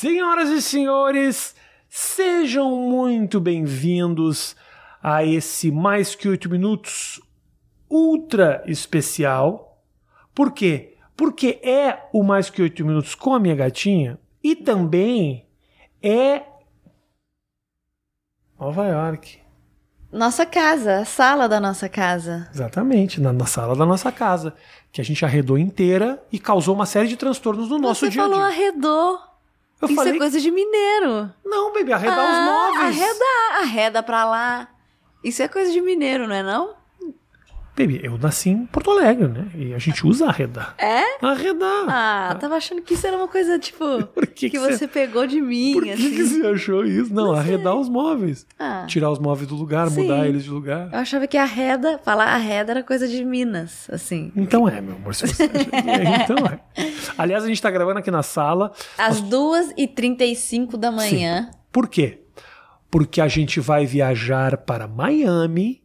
Senhoras e senhores, sejam muito bem-vindos a esse Mais Que Oito Minutos ultra especial. Por quê? Porque é o Mais Que Oito Minutos com a minha gatinha e também é Nova York. Nossa casa, a sala da nossa casa. Exatamente, na, na sala da nossa casa, que a gente arredou inteira e causou uma série de transtornos no nosso Você dia a falou dia. arredou. Eu Isso falei, é coisa de mineiro. não, baby, arredar ah, os móveis. Arreda, arreda pra lá. Isso é coisa de mineiro, não é não? Baby, eu nasci em Porto Alegre, né? E a gente usa arredar. É? Arredar. Ah, tava achando que isso era uma coisa, tipo, Por que, que, que você pegou de mim, Por que, assim. que você achou isso? Não, arredar os móveis. Ah, Tirar os móveis do lugar, Sim. mudar eles de lugar. eu achava que arreda, falar arreda era coisa de Minas, assim. Então é, meu amor. Se você acha é, então é. Aliás, a gente tá gravando aqui na sala. Às 2h35 da manhã. Por quê? Porque a gente vai viajar para Miami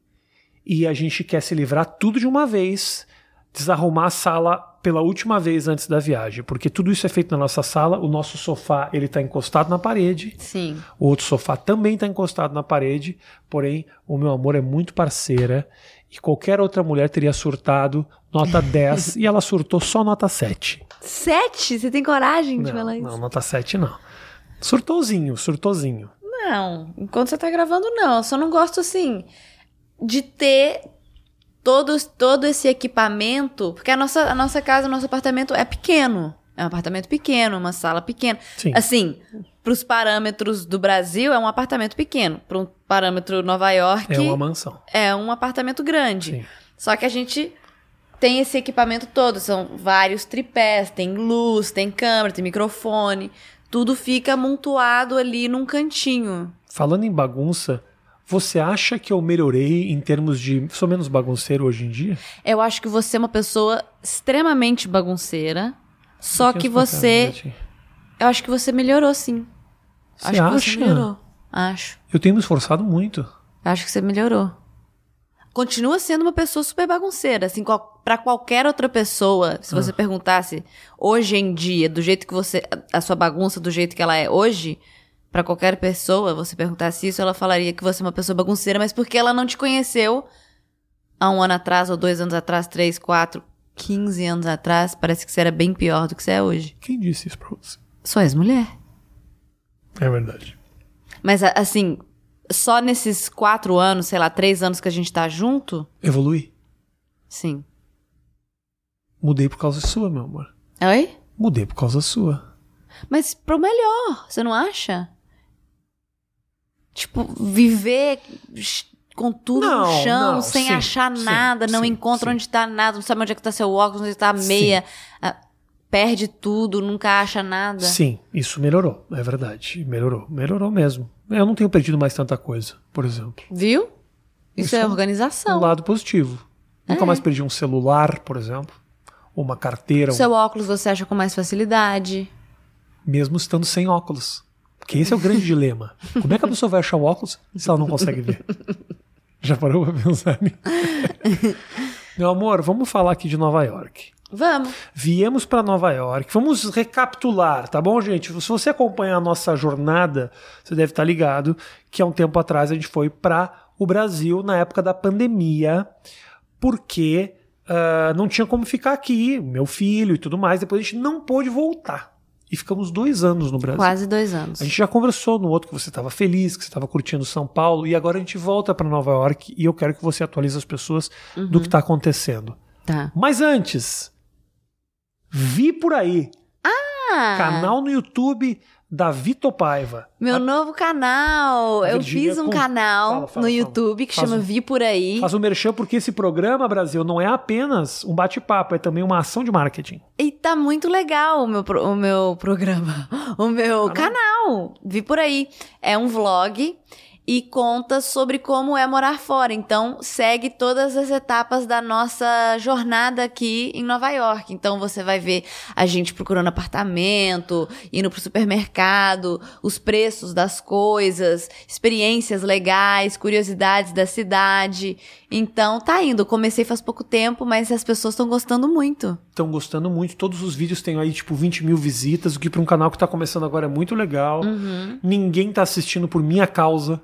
e a gente quer se livrar tudo de uma vez, desarrumar a sala pela última vez antes da viagem, porque tudo isso é feito na nossa sala, o nosso sofá ele está encostado na parede, Sim. o outro sofá também está encostado na parede, porém o meu amor é muito parceira e qualquer outra mulher teria surtado nota 10 e ela surtou só nota 7. Sete? Você tem coragem de Não, falar isso? não, nota 7 não. Surtozinho, surtozinho. Não, enquanto você tá gravando, não. Eu só não gosto, assim, de ter todo, todo esse equipamento. Porque a nossa, a nossa casa, o nosso apartamento é pequeno. É um apartamento pequeno, uma sala pequena. Sim. Assim, pros parâmetros do Brasil, é um apartamento pequeno. Para um parâmetro Nova York, É uma mansão. é um apartamento grande. Sim. Só que a gente tem esse equipamento todo. São vários tripés, tem luz, tem câmera, tem microfone. Tudo fica amontoado ali num cantinho. Falando em bagunça, você acha que eu melhorei em termos de. Sou menos bagunceiro hoje em dia? Eu acho que você é uma pessoa extremamente bagunceira. Só que você. Eu acho que você melhorou, sim. Você acho que acha? você melhorou. Acho. Eu tenho me esforçado muito. Acho que você melhorou. Continua sendo uma pessoa super bagunceira. Assim, qual, pra qualquer outra pessoa, se você Ah. perguntasse hoje em dia, do jeito que você. A sua bagunça, do jeito que ela é hoje, pra qualquer pessoa, você perguntasse isso, ela falaria que você é uma pessoa bagunceira, mas porque ela não te conheceu há um ano atrás, ou dois anos atrás, três, quatro, quinze anos atrás, parece que você era bem pior do que você é hoje. Quem disse isso pra você? Sua ex-mulher. É verdade. Mas, assim, só nesses quatro anos, sei lá, três anos que a gente tá junto, Evolui. sim. Mudei por causa sua, meu amor. Oi? Mudei por causa sua. Mas pro melhor, você não acha? Tipo, viver com tudo Não, no chão, não, sem sim, achar sim, nada, não sim, encontra sim. onde tá nada, não sabe onde é que tá seu óculos, onde tá a meia, ah, perde tudo, nunca acha nada. Sim, isso melhorou. É verdade. Melhorou. Melhorou mesmo. Eu não tenho perdido mais tanta coisa, por exemplo. Viu? Isso, Isso é é um organização. Um lado positivo. Nunca mais perdi um celular, por exemplo. Ou uma carteira, um- Seu óculos você acha com mais facilidade. mesmo estando sem óculos. Porque esse é o grande dilema. Como é que a pessoa vai achar o óculos se ela não consegue ver? Já parou pra pensar nisso? Meu amor, vamos falar aqui de Nova York. Vamos. Viemos para Nova York. Vamos recapitular, tá bom, gente? Se você acompanha a nossa jornada, você deve estar ligado que há um tempo atrás a gente foi para o Brasil na época da pandemia, porque ah, não tinha como ficar aqui, meu filho e tudo mais. Depois a gente não pôde voltar. E ficamos dois anos no Brasil. Quase dois anos. A gente já conversou no outro que você estava feliz, que você estava curtindo São Paulo, e agora a gente volta para Nova York e eu quero que você atualize as pessoas do que está acontecendo. Tá. Mas antes, vi por aí, Ah, canal no YouTube da Vitor Paiva. meu novo canal. A Eu fiz um com- canal Fala, fala, no fala. YouTube que Faz chama um- Vi Por Aí. Faz o merchan porque esse programa, Brasil, não é apenas um bate-papo, é também uma ação de marketing. E tá muito legal o meu, pro- o meu programa. O meu canal. Vi por aí. É um vlog e conta sobre como é morar fora. Então, segue todas as etapas da nossa jornada aqui em Nova York. Então, você vai ver a gente procurando apartamento, indo pro supermercado, os preços das coisas, experiências legais, curiosidades da cidade. Então, tá indo. Comecei faz pouco tempo, mas as pessoas estão gostando muito. estão gostando muito. Todos os vídeos têm aí, tipo, 20 mil visitas, o que para um canal que tá começando agora é muito legal. Uhum. Ninguém tá assistindo por minha causa.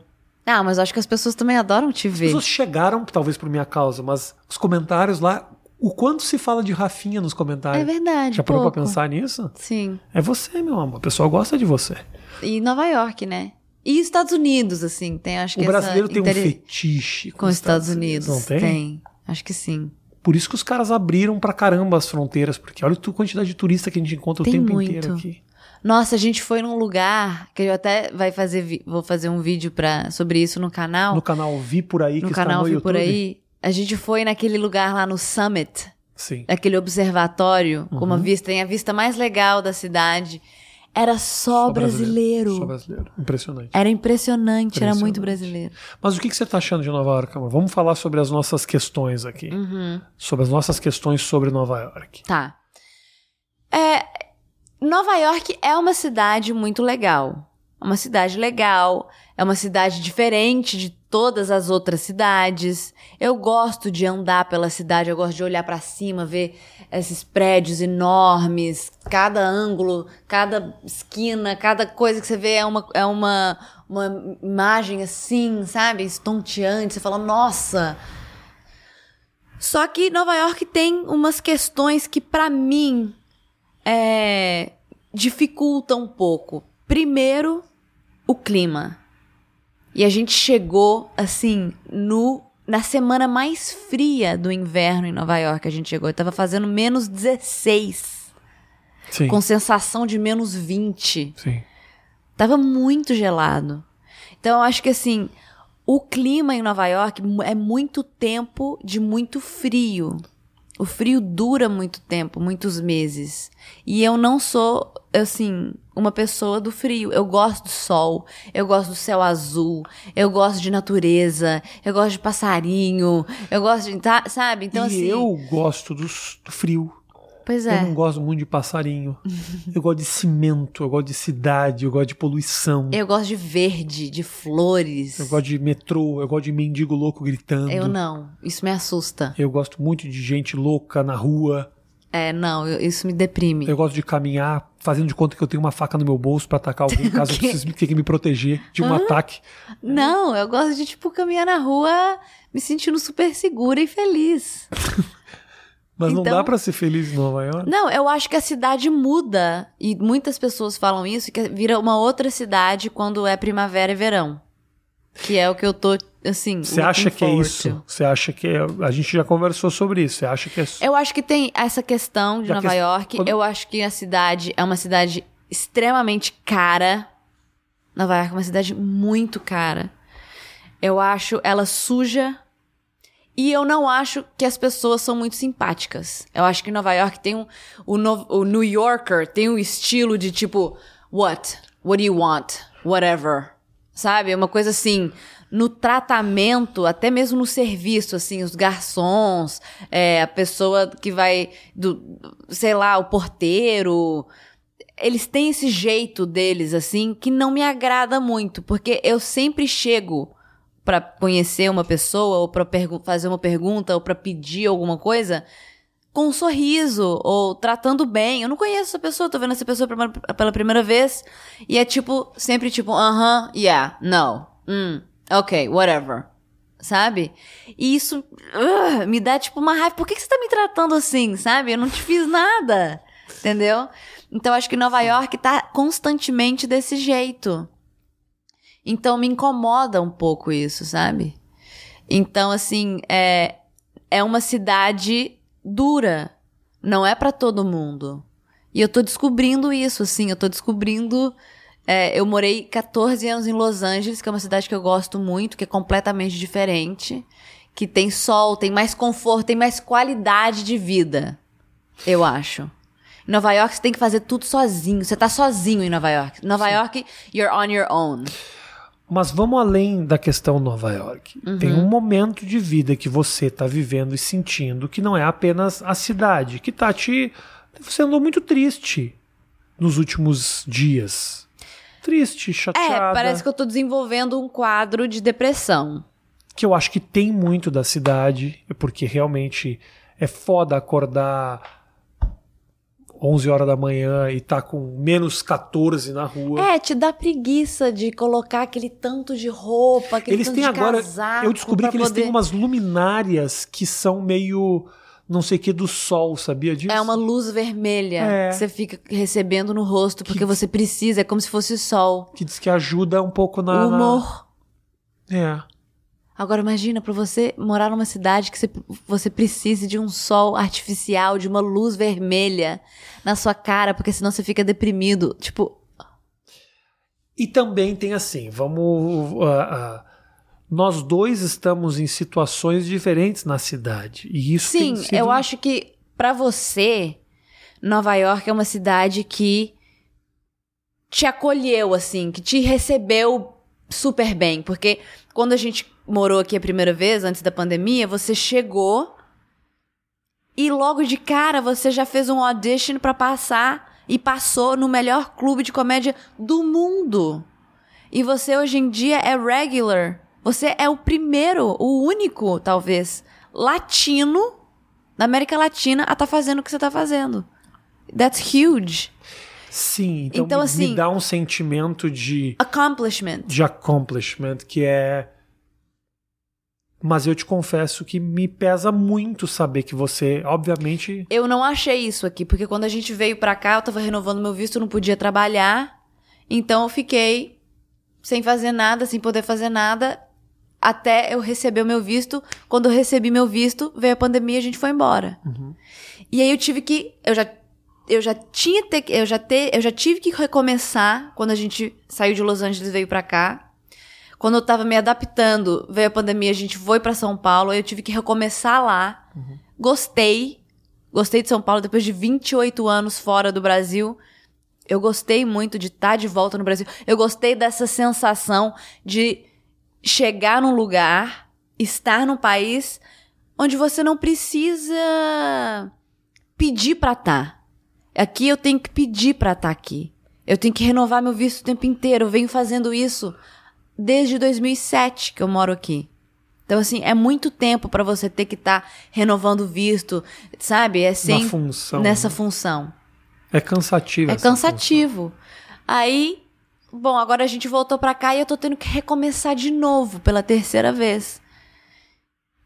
Ah, mas acho que as pessoas também adoram te As ver. pessoas chegaram, talvez, por minha causa, mas os comentários lá. O quanto se fala de Rafinha nos comentários? É verdade. Já parou pra pouco. pensar nisso? Sim. É você, meu amor. A pessoa gosta de você. E Nova York, né? E Estados Unidos, assim, tem, acho que o brasileiro tem um interi- fetiche com os Estados Unidos. Não tem? Acho que sim. Por isso que os caras abriram pra caramba as fronteiras, porque olha a quantidade de turista que a gente encontra Tem o tempo muito. inteiro aqui. Nossa, a gente foi num lugar que eu até vai fazer vou fazer um vídeo pra, sobre isso no canal. No canal Vi Por Aí, no que canal está no Vi YouTube. por aí. A gente foi naquele lugar lá no Summit, Sim. aquele observatório, com uma Uhum. vista, tem a vista mais legal da cidade. Era só, Só brasileiro. Só brasileiro. Impressionante. Era impressionante, era muito Impressionante. brasileiro. Mas o que que você tá achando de Nova York, amor? Vamos falar sobre as nossas questões aqui. Uhum. Sobre as nossas questões sobre Nova York. Tá. É, Nova York é uma cidade muito legal. É uma cidade legal, é uma cidade diferente de todas as outras cidades. Eu gosto de andar pela cidade, eu gosto de olhar pra cima, ver esses prédios enormes, cada ângulo, cada esquina, cada coisa que você vê é uma, é uma, uma imagem assim, sabe? Estonteante. Você fala, nossa, só que Nova York tem umas questões que, pra mim, é, dificultam um pouco. Primeiro, o clima. E a gente chegou, assim, no na semana mais fria do inverno em Nova York. A gente chegou. E tava fazendo menos 16, Sim. com sensação de menos 20. Sim. Tava muito gelado. Então eu acho que assim, o clima em Nova York é muito tempo de muito frio. O frio dura muito tempo, muitos meses. E eu não sou, assim, uma pessoa do frio. Eu gosto do sol, eu gosto do céu azul, eu gosto de natureza, eu gosto de passarinho, eu gosto de. tá- sabe? Então, e assim. eu gosto do, do frio. Pois Eu é. não gosto muito de passarinho. eu gosto de cimento, eu gosto de cidade, eu gosto de poluição. Eu gosto de verde, de flores. Eu gosto de metrô, eu gosto de mendigo louco gritando. Eu não. Isso me assusta. Eu gosto muito de gente louca na rua. É, não, eu- isso me deprime. Eu gosto de caminhar fazendo de conta que eu tenho uma faca no meu bolso pra atacar alguém caso eu precise ter que me proteger de um ataque. Não, eu gosto de, tipo, caminhar na rua me sentindo super segura e feliz. Mas não Então- dá pra ser feliz em Nova York. Não, eu acho que a cidade muda, e muitas pessoas falam isso, que vira uma outra cidade quando é primavera e verão. Que é o que eu tô, assim. Você acha que é isso? Você acha que é... A gente já conversou sobre isso. Você acha que é... Eu acho que tem essa questão de Já Nova que- York. quando- Eu acho que a cidade é uma cidade extremamente cara. Nova York é uma cidade muito cara. Eu acho ela suja. E eu não acho que as pessoas são muito simpáticas. Eu acho que Nova York tem um. O, no- o New Yorker tem um estilo de tipo. What? What do you want? Whatever. Sabe? Uma coisa assim. No tratamento, até mesmo no serviço, assim, os garçons, é, a pessoa que vai. Do, sei lá, o porteiro eles têm esse jeito deles, assim, que não me agrada muito, porque eu sempre chego pra conhecer uma pessoa, ou pra pergu- fazer uma pergunta, ou pra pedir alguma coisa, com um sorriso, ou tratando bem. Eu não conheço essa pessoa, tô vendo essa pessoa pela- primeira vez, e é tipo, sempre tipo, aham, yeah, no, hum, ok, whatever. Sabe? E isso ugh, me dá tipo uma raiva. Por que, que você tá me tratando assim, sabe? Eu não te fiz nada. Entendeu? Então acho que Nova York tá constantemente desse jeito. Então me incomoda um pouco isso, sabe? Então, assim, é, é uma cidade dura. Não é pra todo mundo. E eu tô descobrindo isso, assim. Eu tô descobrindo. é, eu morei 14 anos em Los Angeles, que é uma cidade que eu gosto muito, que é completamente diferente. Que tem sol, tem mais conforto, tem mais qualidade de vida. Eu acho. Em Nova York você tem que fazer tudo sozinho. Você tá sozinho em Nova York. Nova York, you're on your own. Mas vamos além da questão Nova York. Tem Uhum. um momento de vida que você está vivendo e sentindo que não é apenas a cidade, que tá te. Você andou muito triste nos últimos dias. Triste, É, chateada. parece que eu tô desenvolvendo um quadro de depressão. que eu acho que tem muito da cidade, porque realmente é foda acordar 11 horas da manhã e tá com menos 14 na rua. É, te dá preguiça de colocar aquele tanto de roupa, aquele eles tanto têm de agora. casaco Eu descobri que eles poder... têm umas luminárias que são meio. não sei o que do sol, sabia disso? É uma luz vermelha É. que você fica recebendo no rosto porque Que- você precisa, é como se fosse sol. Que diz que ajuda um pouco na. o na- humor. É. Agora imagina pra você morar numa cidade que você, você precise de um sol artificial, de uma luz vermelha na sua cara, porque senão você fica deprimido. Tipo, E também tem assim, vamos. ah, ah, nós dois estamos em situações diferentes na cidade. E isso sim, sido... eu acho que pra você Nova York é uma cidade que te acolheu assim, que te recebeu super bem, porque quando a gente morou aqui a primeira vez antes da pandemia, você chegou e logo de cara você já fez um audition pra passar e passou no melhor clube de comédia do mundo. E você hoje em dia é regular. Você é o primeiro, o único, talvez, latino da América Latina a estar fazendo o que você tá fazendo. That's huge. Sim, então, Então, me, assim- me dá um sentimento de, Accomplishment. de accomplishment que é. Mas eu te confesso que me pesa muito saber que você, obviamente. Eu não achei isso aqui, porque quando a gente veio pra cá, eu tava renovando meu visto, não podia trabalhar. Então eu fiquei sem fazer nada, sem poder fazer nada, até eu receber o meu visto. Quando eu recebi meu visto, veio a pandemia e a gente foi embora. E aí eu tive que. Eu já, eu já tinha te, eu já te, eu já tive que recomeçar quando a gente saiu de Los Angeles e veio pra cá. Quando eu tava me adaptando, veio a pandemia, a gente foi pra São Paulo, eu tive que recomeçar lá. Gostei. Gostei de São Paulo depois de 28 anos fora do Brasil. Eu gostei muito de estar de volta no Brasil. Eu gostei dessa sensação de chegar num lugar, estar num país onde você não precisa pedir pra estar. Aqui eu tenho que pedir pra estar aqui. Eu tenho que renovar meu visto o tempo inteiro. Eu venho fazendo isso desde 2007 que eu moro aqui. Então, assim, é muito tempo pra você ter que estar renovando o visto, sabe? É sem, função, Nessa né? função. É cansativo. É cansativo. Aí, bom, agora a gente voltou pra cá e eu tô tendo que recomeçar de novo pela terceira vez.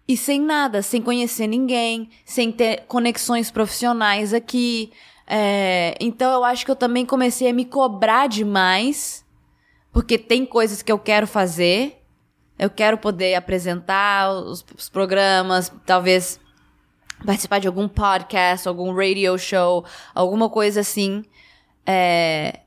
E sem nada, sem conhecer ninguém, sem ter conexões profissionais aqui. É, então eu acho que eu também comecei a me cobrar demais, porque tem coisas que eu quero fazer. Eu quero poder apresentar os, os programas, talvez participar de algum podcast, algum radio show, alguma coisa assim. É,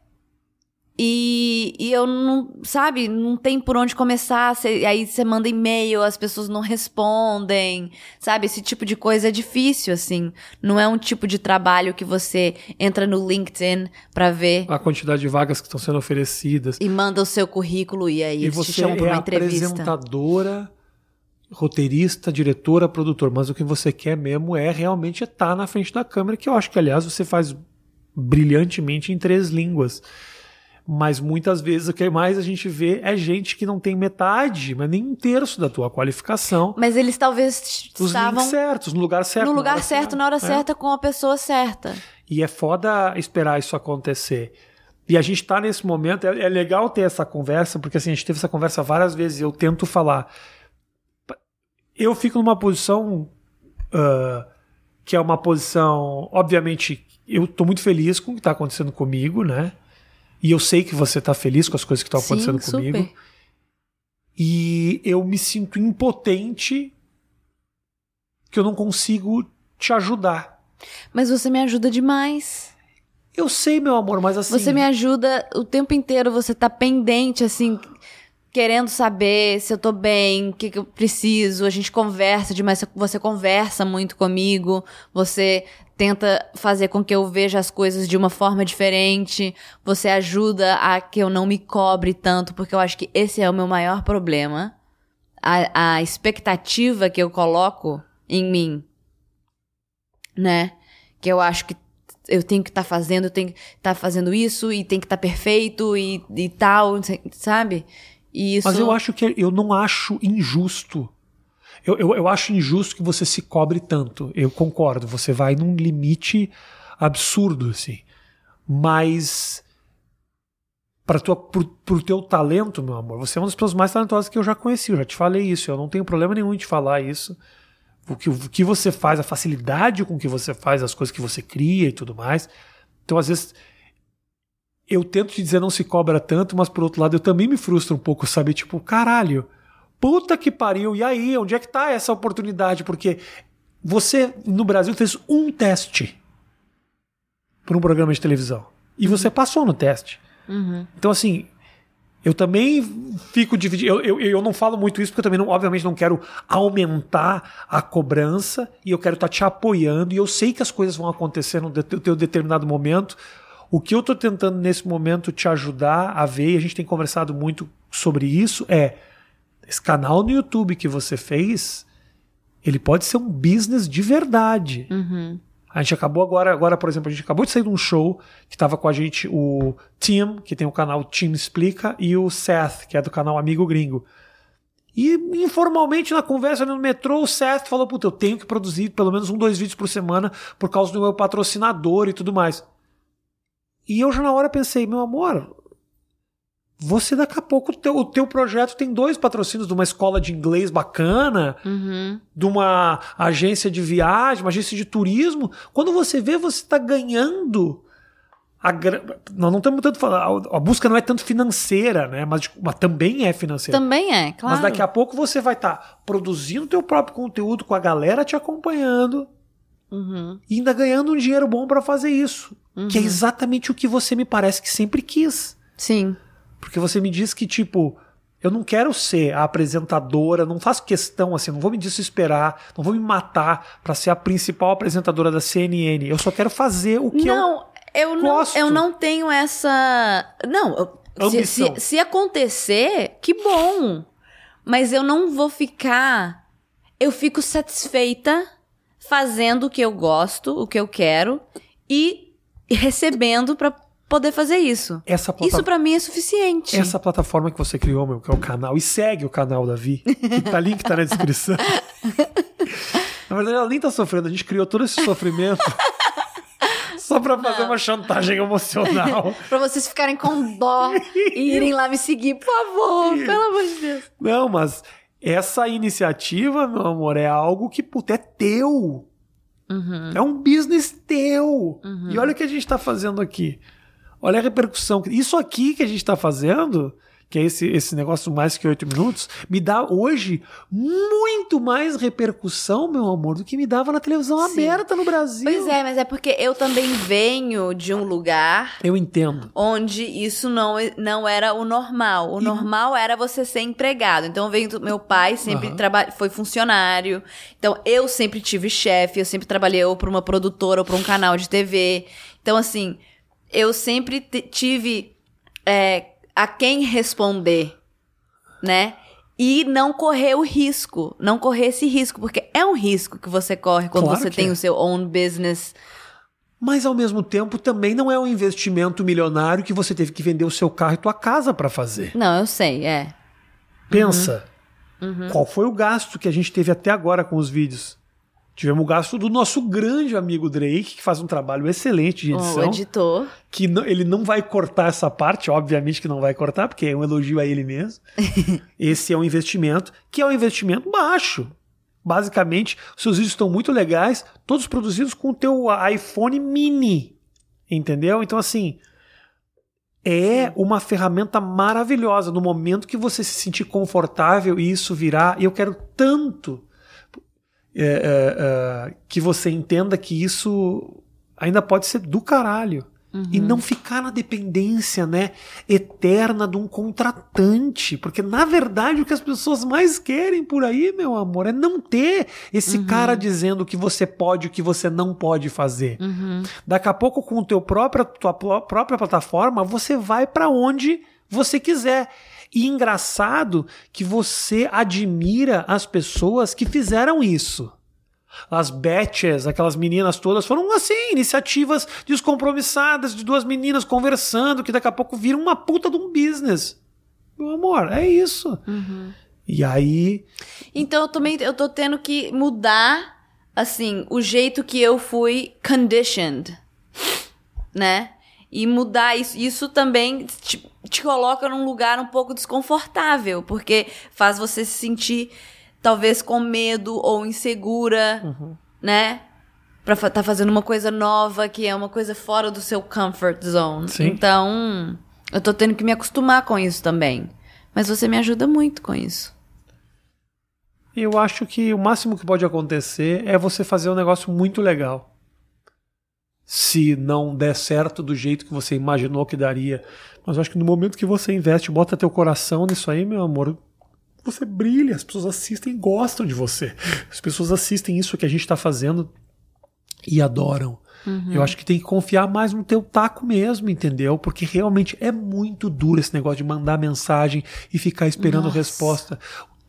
E, e eu não, sabe, não tem por onde começar. Cê- aí você manda e-mail, as pessoas não respondem, sabe? Esse tipo de coisa é difícil, assim. Não é um tipo de trabalho que você entra no LinkedIn pra ver A quantidade de vagas que estão sendo oferecidas. e manda o seu currículo e aí E eles te chamam pra é uma entrevista. apresentadora, roteirista, diretora, produtor. Mas o que você quer mesmo é realmente estar na frente da câmera, que eu acho que, aliás, você faz brilhantemente em três línguas. Mas muitas vezes o que mais a gente vê é gente que não tem metade, mas nem um terço da tua qualificação. Mas eles talvez Os estavam certos, no lugar certo. no lugar certo, na hora É. certa, com a pessoa certa. E é foda esperar isso acontecer. E a gente tá nesse momento, é, é legal ter essa conversa, porque assim, a gente teve essa conversa várias vezes, eu tento falar. Eu fico numa posição ah, que é uma posição, obviamente, eu tô muito feliz com o que tá acontecendo comigo, né? E eu sei que você tá feliz com as coisas que estão acontecendo Sim, comigo. super. E eu me sinto impotente que eu não consigo te ajudar. Mas você me ajuda demais. Eu sei, meu amor, mas assim. Você me ajuda o tempo inteiro, você tá pendente, assim, querendo saber se eu tô bem, o que, que eu preciso. A gente conversa demais, você conversa muito comigo, você tenta fazer com que eu veja as coisas de uma forma diferente, você ajuda a que eu não me cobre tanto, porque eu acho que esse é o meu maior problema. A, a expectativa que eu coloco em mim, né? Que eu acho que eu tenho que estar fazendo, eu tenho que estar fazendo isso e tem que estar perfeito e, e tal, sabe? E isso Mas eu acho que eu não acho injusto. Eu, eu, eu acho injusto que você se cobre tanto. Eu concordo. Você vai num limite absurdo, assim. Mas para tua, pro, teu talento, meu amor, você é uma das pessoas mais talentosas que eu já conheci. Eu já te falei isso. Eu não tenho problema nenhum em te falar isso. O que, o que você faz, a facilidade com que você faz, as coisas que você cria e tudo mais. Então, às vezes, eu tento te dizer não se cobra tanto, mas por outro lado, eu também me frustro um pouco, sabe? Tipo, caralho, puta que pariu, e aí, onde é que tá essa oportunidade? Porque você, no Brasil, fez um teste para um programa de televisão. E você passou no teste. Uhum. Então, assim, eu também fico dividido. Eu, eu, eu não falo muito isso porque eu também, não, obviamente, não quero aumentar a cobrança e eu quero estar tá te apoiando. E eu sei que as coisas vão acontecer no teu determinado momento. O que eu estou tentando nesse momento te ajudar a ver, e a gente tem conversado muito sobre isso, é esse canal no YouTube que você fez, ele pode ser um business de verdade. Uhum. A gente acabou agora, agora, por exemplo, a gente acabou de sair de um show que estava com a gente o Tim, que tem o canal Tim Explica, e o Seth, que é do canal Amigo Gringo. E informalmente na conversa no metrô, o Seth falou: Puta, eu tenho que produzir pelo menos um, dois vídeos por semana por causa do meu patrocinador e tudo mais. E eu já na hora pensei: Meu amor, você daqui a pouco, o teu, o teu projeto tem dois patrocínios de uma escola de inglês bacana, uhum. de uma agência de viagem, uma agência de turismo. Quando você vê, você está ganhando. A, nós não estamos tanto falando. A, busca não é tanto financeira, né? Mas, mas, também é financeira. Também é, claro. Mas daqui a pouco você vai estar tá produzindo teu próprio conteúdo com a galera te acompanhando. Uhum. E ainda ganhando um dinheiro bom para fazer isso. Uhum. Que é exatamente o que você me parece que sempre quis. Sim. Porque você me diz que, tipo, eu não quero ser a apresentadora, não faço questão assim, não vou me desesperar, não vou me matar para ser a principal apresentadora da CNN. Eu só quero fazer o que não, eu, eu gosto. não, eu não tenho essa, não, se, se, se acontecer, que bom. Mas eu não vou ficar, eu fico satisfeita fazendo o que eu gosto, o que eu quero e recebendo para poder fazer isso. Plata... Isso para mim é suficiente. Essa plataforma que você criou, meu, que é o canal, e segue o canal Davi, que tá link tá na descrição. na verdade, ela nem tá sofrendo, a gente criou todo esse sofrimento. Só pra fazer Não. uma chantagem emocional. pra vocês ficarem com dó e irem lá me seguir, por favor, pelo amor de Deus. Não, mas essa iniciativa, meu amor, é algo que, puta, é teu. Uhum. É um business teu. Uhum. E olha o que a gente tá fazendo aqui. Olha a repercussão. Isso aqui que a gente está fazendo, que é esse, esse negócio mais que oito minutos, me dá hoje muito mais repercussão, meu amor, do que me dava na televisão Sim. aberta no Brasil. Pois é, mas é porque eu também venho de um lugar. Eu entendo. Onde isso não, não era o normal. O e... normal era você ser empregado. Então veio do meu pai, sempre uhum. traba... foi funcionário. Então eu sempre tive chefe, eu sempre trabalhei ou para uma produtora ou para um canal de TV. Então, assim eu sempre tive é, a quem responder, né? E não correr o risco, não correr esse risco, porque é um risco que você corre quando claro você tem é. o seu own business. Mas ao mesmo tempo também não é um investimento milionário que você teve que vender o seu carro e tua casa para fazer. Não, eu sei, é. Pensa, uhum. Uhum. qual foi o gasto que a gente teve até agora com os vídeos? Tivemos o gasto do nosso grande amigo Drake, que faz um trabalho excelente de edição. O editor. Que não, ele não vai cortar essa parte, obviamente que não vai cortar, porque é um elogio a ele mesmo. Esse é um investimento, que é um investimento baixo. Basicamente, seus vídeos estão muito legais, todos produzidos com o teu iPhone mini. Entendeu? Então, assim, é uma ferramenta maravilhosa. No momento que você se sentir confortável e isso virar, e eu quero tanto é, é, é, que você entenda que isso ainda pode ser do caralho. Uhum. E não ficar na dependência, né, eterna de um contratante. Porque, na verdade, o que as pessoas mais querem por aí, meu amor, é não ter esse uhum. cara dizendo o que você pode e o que você não pode fazer. Uhum. Daqui a pouco, com o teu tua própria plataforma, você vai para onde você quiser. E engraçado que você admira as pessoas que fizeram isso. As Betches, aquelas meninas todas, foram assim, iniciativas descompromissadas de duas meninas conversando, que daqui a pouco viram uma puta de um business. Meu amor, é isso. Uhum. E aí. Então eu também eu tô tendo que mudar, assim, o jeito que eu fui conditioned. né? E mudar isso, isso também te, te coloca num lugar um pouco desconfortável, porque faz você se sentir talvez com medo ou insegura, Uhum. né? Pra fa- tá fazendo uma coisa nova, que é uma coisa fora do seu comfort zone. Sim. Então, eu tô tendo que me acostumar com isso também. Mas você me ajuda muito com isso. Eu acho que o máximo que pode acontecer é você fazer um negócio muito legal. Se não der certo do jeito que você imaginou que daria. Mas eu acho que no momento que você investe, bota teu coração nisso aí, meu amor, você brilha, as pessoas assistem e gostam de você. As pessoas assistem isso que a gente está fazendo e adoram. Eu acho que tem que confiar mais no teu taco mesmo, entendeu? Porque realmente é muito duro esse negócio de mandar mensagem e ficar esperando Nossa. resposta.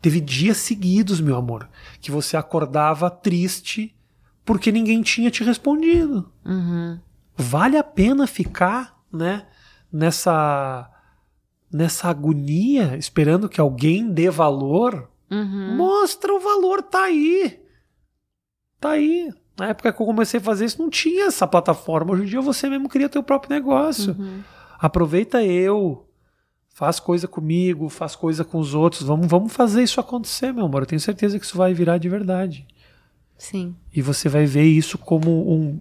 Teve dias seguidos, meu amor, que você acordava triste porque ninguém tinha te respondido. Uhum. Vale a pena ficar, né, nessa nessa agonia esperando que alguém dê valor? Uhum. Mostra o valor, tá aí. Tá aí. Na época que eu comecei a fazer isso, não tinha essa plataforma. Hoje em dia você mesmo cria teu próprio negócio. Uhum. Aproveita eu. Faz coisa comigo, faz coisa com os outros. Vamos, vamos fazer isso acontecer, meu amor. Eu tenho certeza que isso vai virar de verdade. Sim. E você vai ver isso como um.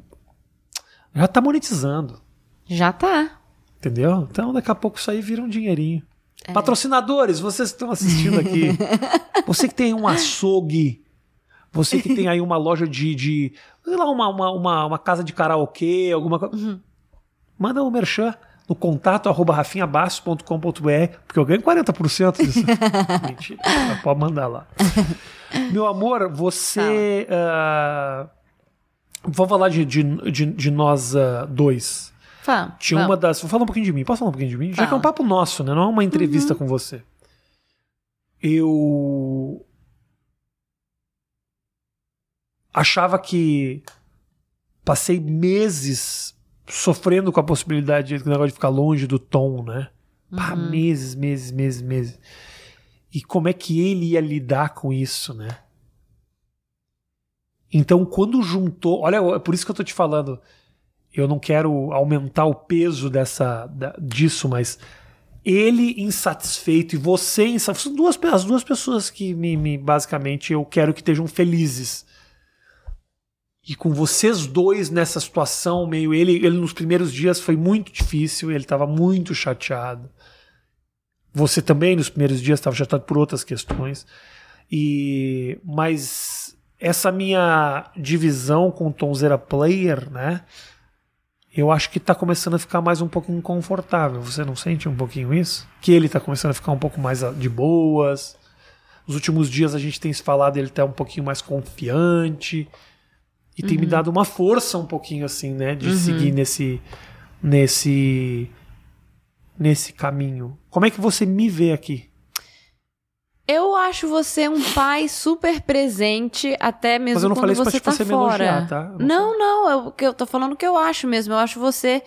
Já tá monetizando. Já tá. Entendeu? Então daqui a pouco isso aí vira um dinheirinho. Patrocinadores, vocês estão assistindo aqui. você que tem um açougue, você que tem aí uma loja de. de sei lá, uma, uma, uma, uma casa de karaokê, alguma coisa. Manda um merchan no contato arroba rafinhabasso.com.br, porque eu ganho 40% disso. Mentira, pode mandar lá. Meu amor, você. ah, vamos falar de, de, de, de nós ah, dois. Fala. Tinha Vamos. uma das. Vou falar um pouquinho de mim. Posso falar um pouquinho de mim? Já que é um Fala. papo nosso, né? Não é uma entrevista com você. Eu. Achava que. Passei meses sofrendo com a possibilidade do negócio de ficar longe do Tom, né? Pá, meses, meses, meses, meses. E como é que ele ia lidar com isso, né? Então, quando juntou. Olha, é por isso que eu tô te falando eu não quero aumentar o peso dessa da- disso, mas ele insatisfeito e você insatisfeito, são duas, as duas pessoas que me, me- basicamente eu quero que estejam felizes. E com vocês dois nessa situação, meio ele, ele nos primeiros dias foi muito difícil, ele estava muito chateado. Você também nos primeiros dias estava chateado por outras questões. E mas essa minha divisão com o Tonzeira Player, né? Eu acho que tá começando a ficar mais um pouco inconfortável. Você não sente um pouquinho isso? Que ele tá começando a ficar um pouco mais de boas. Nos últimos dias a gente tem se falado, ele tá um pouquinho mais confiante. E tem me dado uma força um pouquinho assim, né? De seguir nesse. nesse. nesse caminho. Como é que você me vê aqui? Eu acho você um pai super presente, até mesmo Mas eu não quando falei isso pra você te tá você me fora. elogiar, tá? Eu não Não, não, eu, que eu tô falando o que eu acho mesmo. Eu acho você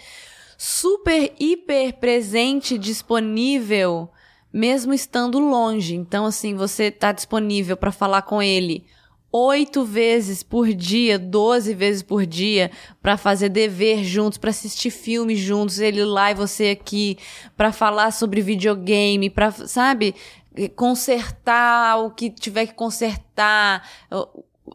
super, hiper presente, disponível, mesmo estando longe. Então, assim, você tá disponível pra falar com ele oito vezes por dia, doze vezes por dia, pra fazer dever juntos, pra assistir filme juntos, ele lá e você aqui, pra falar sobre videogame, pra, sabe, consertar o que tiver que consertar,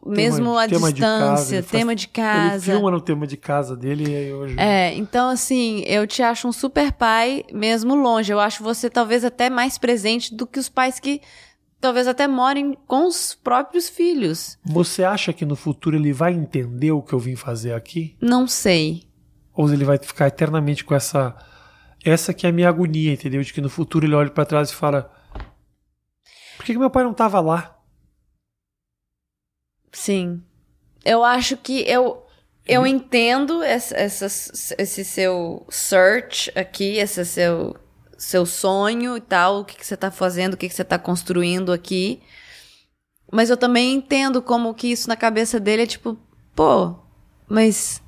mesmo à tema de casa, distância, ele faz- tema de Ele casa. filma no tema de casa dele e aí hoje. É, então assim, eu te acho um super pai mesmo longe. Eu acho você talvez até mais presente do que os pais que talvez até morem com os próprios filhos. Você acha que no futuro ele vai entender o que eu vim fazer aqui? Não sei. Ou ele vai ficar eternamente com essa. Essa que é a minha agonia, entendeu? De que no futuro ele olha pra trás e fala: Por que, que meu pai não tava lá? Sim. Eu acho que eu eu entendo essa, essa- esse seu search aqui, esse seu seu sonho e tal, o que, que você tá fazendo, o que, que você tá construindo aqui. Mas eu também entendo como que isso na cabeça dele é tipo, pô, mas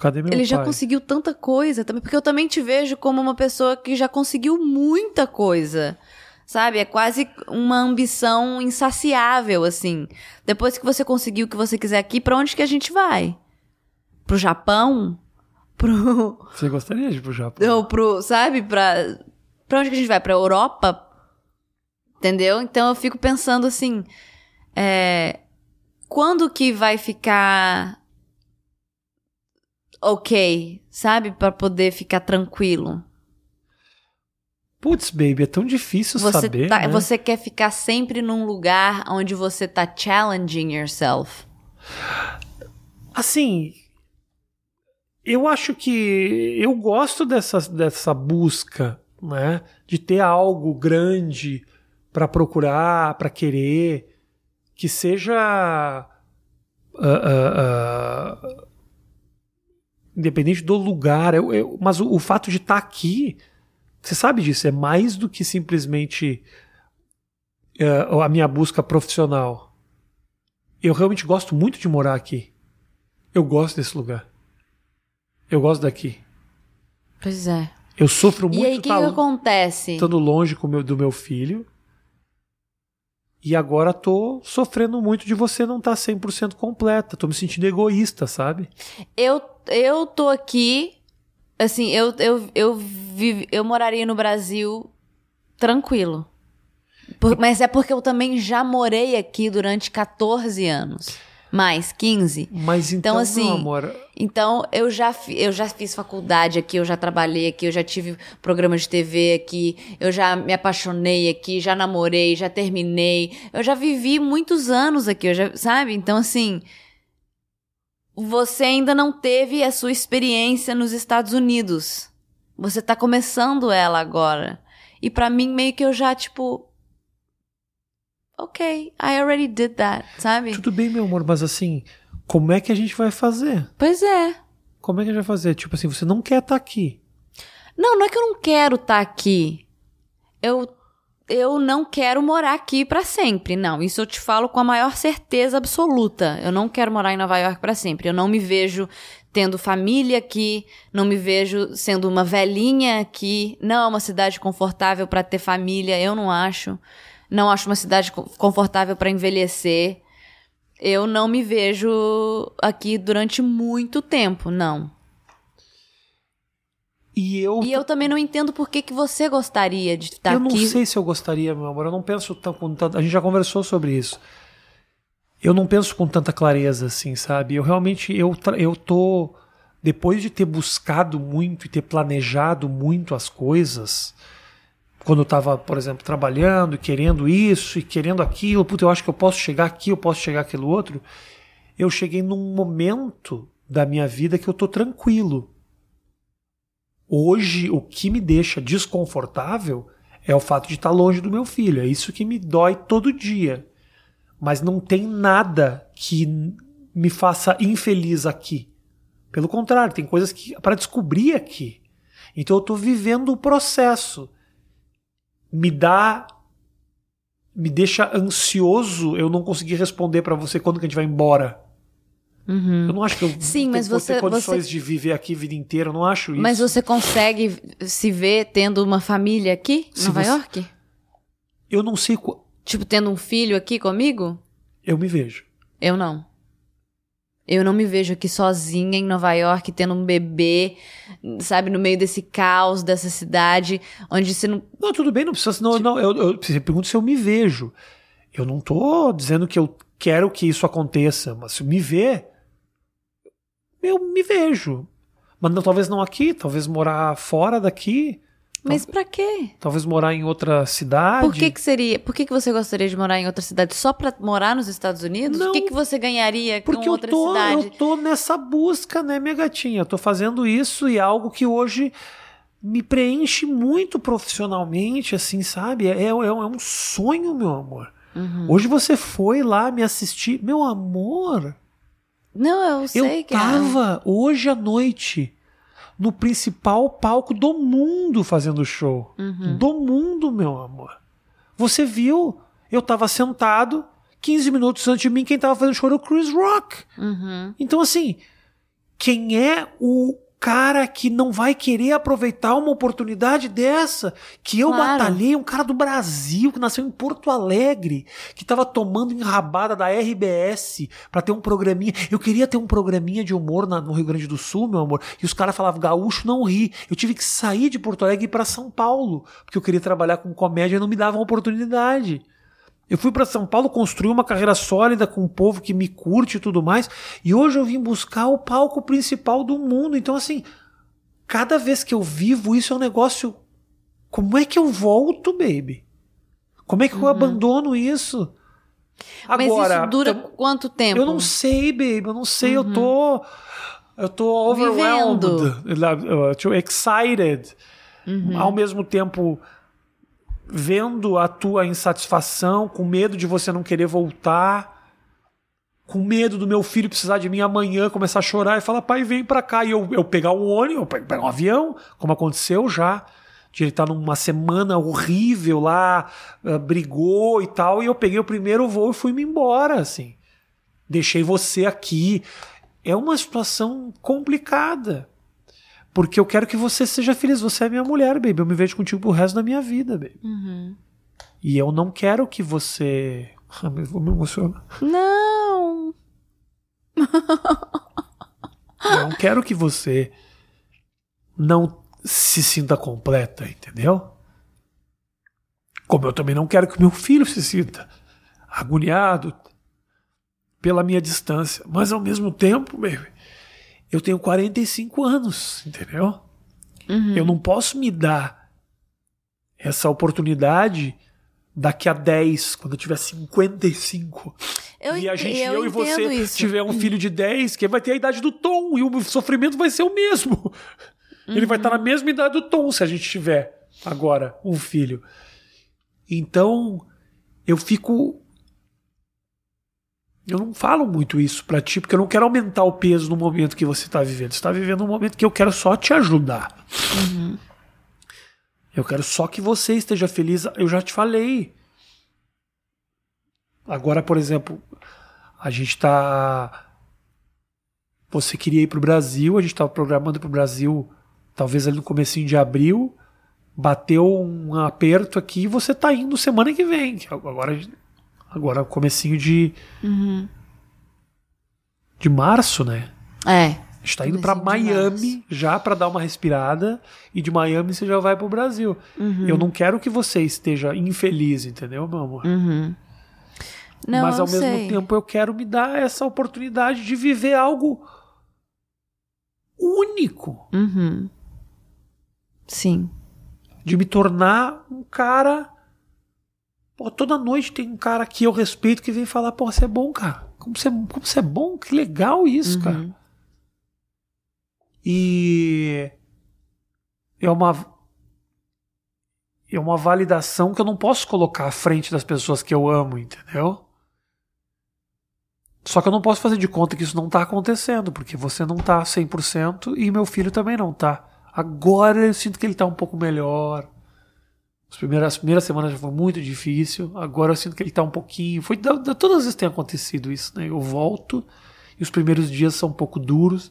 Cadê meu ele já pai? conseguiu tanta coisa também, porque eu também te vejo como uma pessoa que já conseguiu muita coisa. Sabe? É quase uma ambição insaciável, assim. Depois que você conseguiu o que você quiser aqui, pra onde que a gente vai? Pro Japão? pro. Você gostaria de ir pro Japão? Ou pro. Sabe? Pra. Pra onde que a gente vai? Pra Europa? Entendeu? Então eu fico pensando assim. É, quando que vai ficar. Ok, sabe? Pra poder ficar tranquilo. Putz, baby, é tão difícil Você, saber. tá- né? você quer ficar sempre num lugar onde você tá challenging yourself. Assim, eu acho que eu gosto dessa, dessa busca, né? De ter algo grande para procurar, para querer, que seja. ah, ah, ah, independente do lugar. Eu- eu- mas o, o fato de estar aqui, você sabe disso, é mais do que simplesmente a minha busca profissional. Eu realmente gosto muito de morar aqui. Eu gosto desse lugar. Eu gosto daqui. Pois é. Eu sofro muito e aí, o que, que tá acontece? estando longe meu- do meu filho. E agora tô sofrendo muito de você não tá estar 100% completa. Tô me sentindo egoísta, sabe? Eu, eu tô aqui, assim, eu, eu, eu, vive, eu moraria no Brasil tranquilo. Por- mas é porque eu também já morei aqui durante 14 anos. Mais 15. Mas então, Então, assim, meu amor, Então, eu já, eu já fiz faculdade aqui, eu já trabalhei aqui, eu já tive programa de TV aqui, eu já me apaixonei aqui, já namorei, já terminei. Eu já vivi muitos anos aqui, eu já, sabe? Então, assim, você ainda não teve a sua experiência nos Estados Unidos. Você tá começando ela agora. E pra mim, meio que eu já, tipo. Ok, I already did that, sabe? tudo bem, meu amor, mas assim, como é que a gente vai fazer? Pois é. Como é que a gente vai fazer? Tipo assim, você não quer estar aqui. Não, não é que eu não quero estar aqui. Eu eu não quero morar aqui pra sempre. Não, isso eu te falo com a maior certeza absoluta. Eu não quero morar em Nova York pra sempre. Eu não me vejo tendo família aqui, não me vejo sendo uma velhinha aqui. Não é uma cidade confortável pra ter família, eu não acho. Não acho uma cidade co- confortável pra envelhecer. Eu não me vejo aqui durante muito tempo, não. E eu E eu também não entendo por que, que você gostaria de estar eu não aqui. sei se eu gostaria, meu amor. Eu não penso tão, com tanta. A gente já conversou sobre isso. Eu não penso com tanta clareza assim, sabe? Eu realmente eu eu tô depois de ter buscado muito e ter planejado muito as coisas, quando eu tava, por exemplo, trabalhando, querendo isso e querendo aquilo, puta, eu acho que eu posso chegar aqui, eu posso chegar aquilo outro. Eu cheguei num momento da minha vida que eu tô tranquilo. Hoje, o que me deixa desconfortável é o fato de estar longe do meu filho. É isso que me dói todo dia. Mas não tem nada que me faça infeliz aqui. Pelo contrário, tem coisas que para descobrir aqui. Então eu estou vivendo o processo. Me dá me deixa ansioso eu não conseguir responder para você quando que a gente vai embora. Eu não acho que eu Uhum. Sim, mas ter você- condições você- de viver aqui a vida inteira. Eu não acho isso. Mas você consegue se ver tendo uma família aqui, em Nova você- York? Eu não sei. qu- Tipo, tendo um filho aqui comigo? Eu me vejo. Eu não. Eu não me vejo aqui sozinha em Nova York, tendo um bebê, sabe, no meio desse caos dessa cidade, onde você não. Não, tudo bem, não precisa. Não, não, eu, eu, você pergunta se eu me vejo. Eu não tô dizendo que eu quero que isso aconteça, mas se eu me ver, eu me vejo. Mas não, talvez não aqui, talvez morar fora daqui, Mas pra quê? talvez morar em outra cidade. Por que que seria? Por que que você gostaria de morar em outra cidade só pra morar nos Estados Unidos? Não. o que que você ganharia Porque com eu outra tô, cidade? eu tô nessa busca, né, minha gatinha? Eu tô fazendo isso e é algo que hoje me preenche muito profissionalmente, assim, sabe? É, é, é um sonho, meu amor. Uhum. Hoje você foi lá me assistir. Meu amor, Não, eu sei eu que é. tava hoje à noite no principal palco do mundo fazendo show. Uhum. Do mundo, meu amor. Você viu? Eu tava sentado, 15 minutos antes de mim, quem tava fazendo show era o Chris Rock. Uhum. Então, assim, quem é o cara que não vai querer aproveitar uma oportunidade dessa? Que eu Claro. batalhei, um cara do Brasil, que nasceu em Porto Alegre, que tava tomando enrabada da RBS pra ter um programinha. Eu queria ter um programinha de humor na- no Rio Grande do Sul, meu amor, e os caras falavam, gaúcho não ri. Eu tive que sair de Porto Alegre pra São Paulo, porque eu queria trabalhar com comédia e não me davam oportunidade. Eu fui para São Paulo construir uma carreira sólida com um povo que me curte e tudo mais, e hoje eu vim buscar o palco principal do mundo. Então, assim, cada vez que eu vivo isso é um negócio. Como é que eu volto, baby? Como é que eu abandono isso? Mas Agora, isso dura eu, quanto tempo? eu não sei, baby, eu não sei, eu tô. Eu tô overwhelmed, tô excited, ao mesmo tempo vendo a tua insatisfação, com medo de você não querer voltar, com medo do meu filho precisar de mim amanhã, começar a chorar e falar, pai, vem pra cá. E eu, eu pegar um ônibus, eu pegar um avião, como aconteceu já. De ele estar numa semana horrível lá, eh, brigou e tal, e eu peguei o primeiro voo e fui-me embora, assim. Deixei você aqui. É uma situação complicada. Porque eu quero que você seja feliz. Você é minha mulher, baby. Eu me vejo contigo pro resto da minha vida, baby. Uhum. E eu não quero que você. Ah, mas vou me emocionar. Não. Eu não quero que você não se sinta completa, entendeu? Como eu também não quero que meu filho se sinta agoniado pela minha distância. Mas ao mesmo tempo, baby, eu tenho 45 anos, entendeu? Eu não posso me dar essa oportunidade daqui a 10, quando eu tiver 55. Eu, e a gente, eu, eu, e você, isso. tiver um filho de 10, que vai ter a idade do Tom, e o sofrimento vai ser o mesmo. Ele vai estar na mesma idade do Tom se a gente tiver agora um filho. Então, eu fico. Eu não falo muito isso pra ti, porque eu não quero aumentar o peso no momento que você tá vivendo. Você tá vivendo um momento que eu quero só te ajudar. Eu quero só que você esteja feliz. Eu já te falei. Agora, por exemplo, a gente tá. Você queria ir pro Brasil, a gente tava programando pro Brasil, talvez ali no comecinho de abril. Bateu um aperto aqui e você tá indo semana que vem. Agora, agora comecinho de, Uhum. de março, né? É. A gente tá indo de Miami já pra dar uma respirada e de Miami você já vai pro Brasil. Uhum. Eu não quero que você esteja infeliz, entendeu, meu amor? Uhum. Não, Mas ao mesmo sei. tempo eu quero me dar essa oportunidade de viver algo único, Uhum. Sim. de me tornar um cara. Pô, toda noite tem um cara que eu respeito que vem falar: pô, você é bom, cara. Como você, como você é bom, que legal isso, cara. Uhum. E é uma é uma validação que eu não posso colocar à frente das pessoas que eu amo, entendeu? Só que eu não posso fazer de conta que isso não tá acontecendo, porque você não tá 100% e meu filho também não tá. Agora eu sinto que ele tá um pouco melhor. As primeiras, as primeiras semanas já foi muito difícil. Agora eu sinto que ele tá um pouquinho. Foi, da- da- todas as vezes tem acontecido isso, né? Eu volto e os primeiros dias são um pouco duros.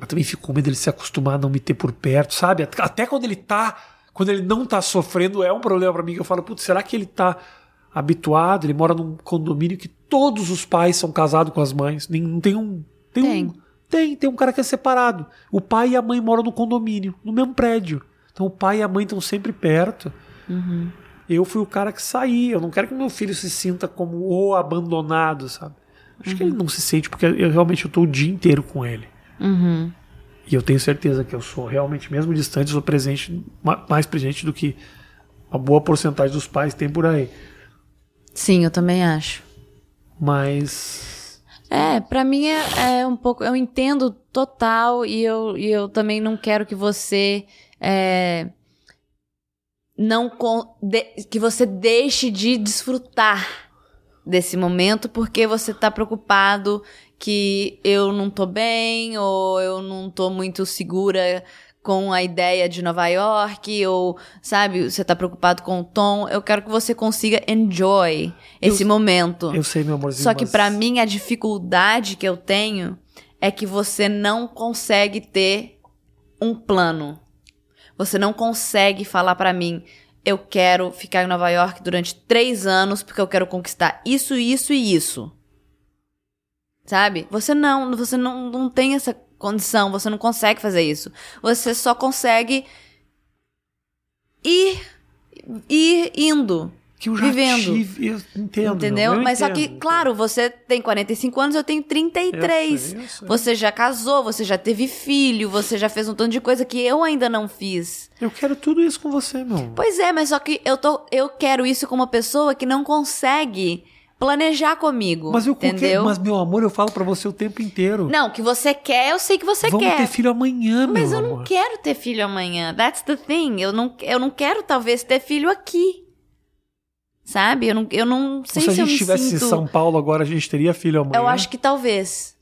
Eu também fico com medo dele se acostumar a não me ter por perto, sabe? At- Até quando ele tá. Quando ele não tá sofrendo, é um problema pra mim. Que eu falo, putz, será que ele tá habituado? Ele mora num condomínio que todos os pais são casados com as mães. Nem, não tem um. Tem, Tem. um. Tem, tem um cara que é separado. O pai e a mãe moram no condomínio, no mesmo prédio. Então o pai e a mãe estão sempre perto. Uhum. Eu fui o cara que saí. Eu não quero que meu filho se sinta como o abandonado, sabe? Acho que ele não se sente, porque eu realmente tô o dia inteiro com ele. Uhum. E eu tenho certeza que eu sou realmente, mesmo distante, sou presente, ma- mais presente do que uma boa porcentagem dos pais tem por aí. Sim, eu também acho. Mas. É, pra mim é, é um pouco. Eu entendo total e eu, e eu também não quero que você. É, não con- de- que você deixe de desfrutar desse momento porque você tá preocupado que eu não tô bem ou eu não tô muito segura com a ideia de Nova York ou sabe, você tá preocupado com o tom. Eu quero que você consiga enjoy esse momento. Eu sei, meu amorzinho. Só que mas- pra mim a dificuldade que eu tenho é que você não consegue ter um plano. Você não consegue falar pra mim, eu quero ficar em Nova York durante três anos porque eu quero conquistar isso, isso e isso. Sabe? Você não, você não, não tem essa condição, você não consegue fazer isso. Você só consegue ir, ir indo. Que eu já Vivendo. tive, eu entendo. Entendeu? meu, eu Mas só que, entendo, claro, você tem 45 anos, eu tenho 33. Eu sei, eu sei. Você já casou, você já teve filho, você já fez um tanto de coisa que eu ainda não fiz. Eu quero tudo isso com você, meu. Pois é, mas só que eu, tô, eu quero isso com uma pessoa que não consegue planejar comigo. Mas eu entendeu? mas meu amor, eu falo pra você o tempo inteiro. Não, que você quer, eu sei que você Vamos quer. ter filho amanhã, meu Mas eu amor. não quero ter filho amanhã. That's the thing. Eu não, eu não quero, talvez, ter filho aqui. Sabe? Eu não, eu não sei se a se eu gente estivesse sinto... em São Paulo agora, a gente teria filho amanhã. Eu acho que talvez.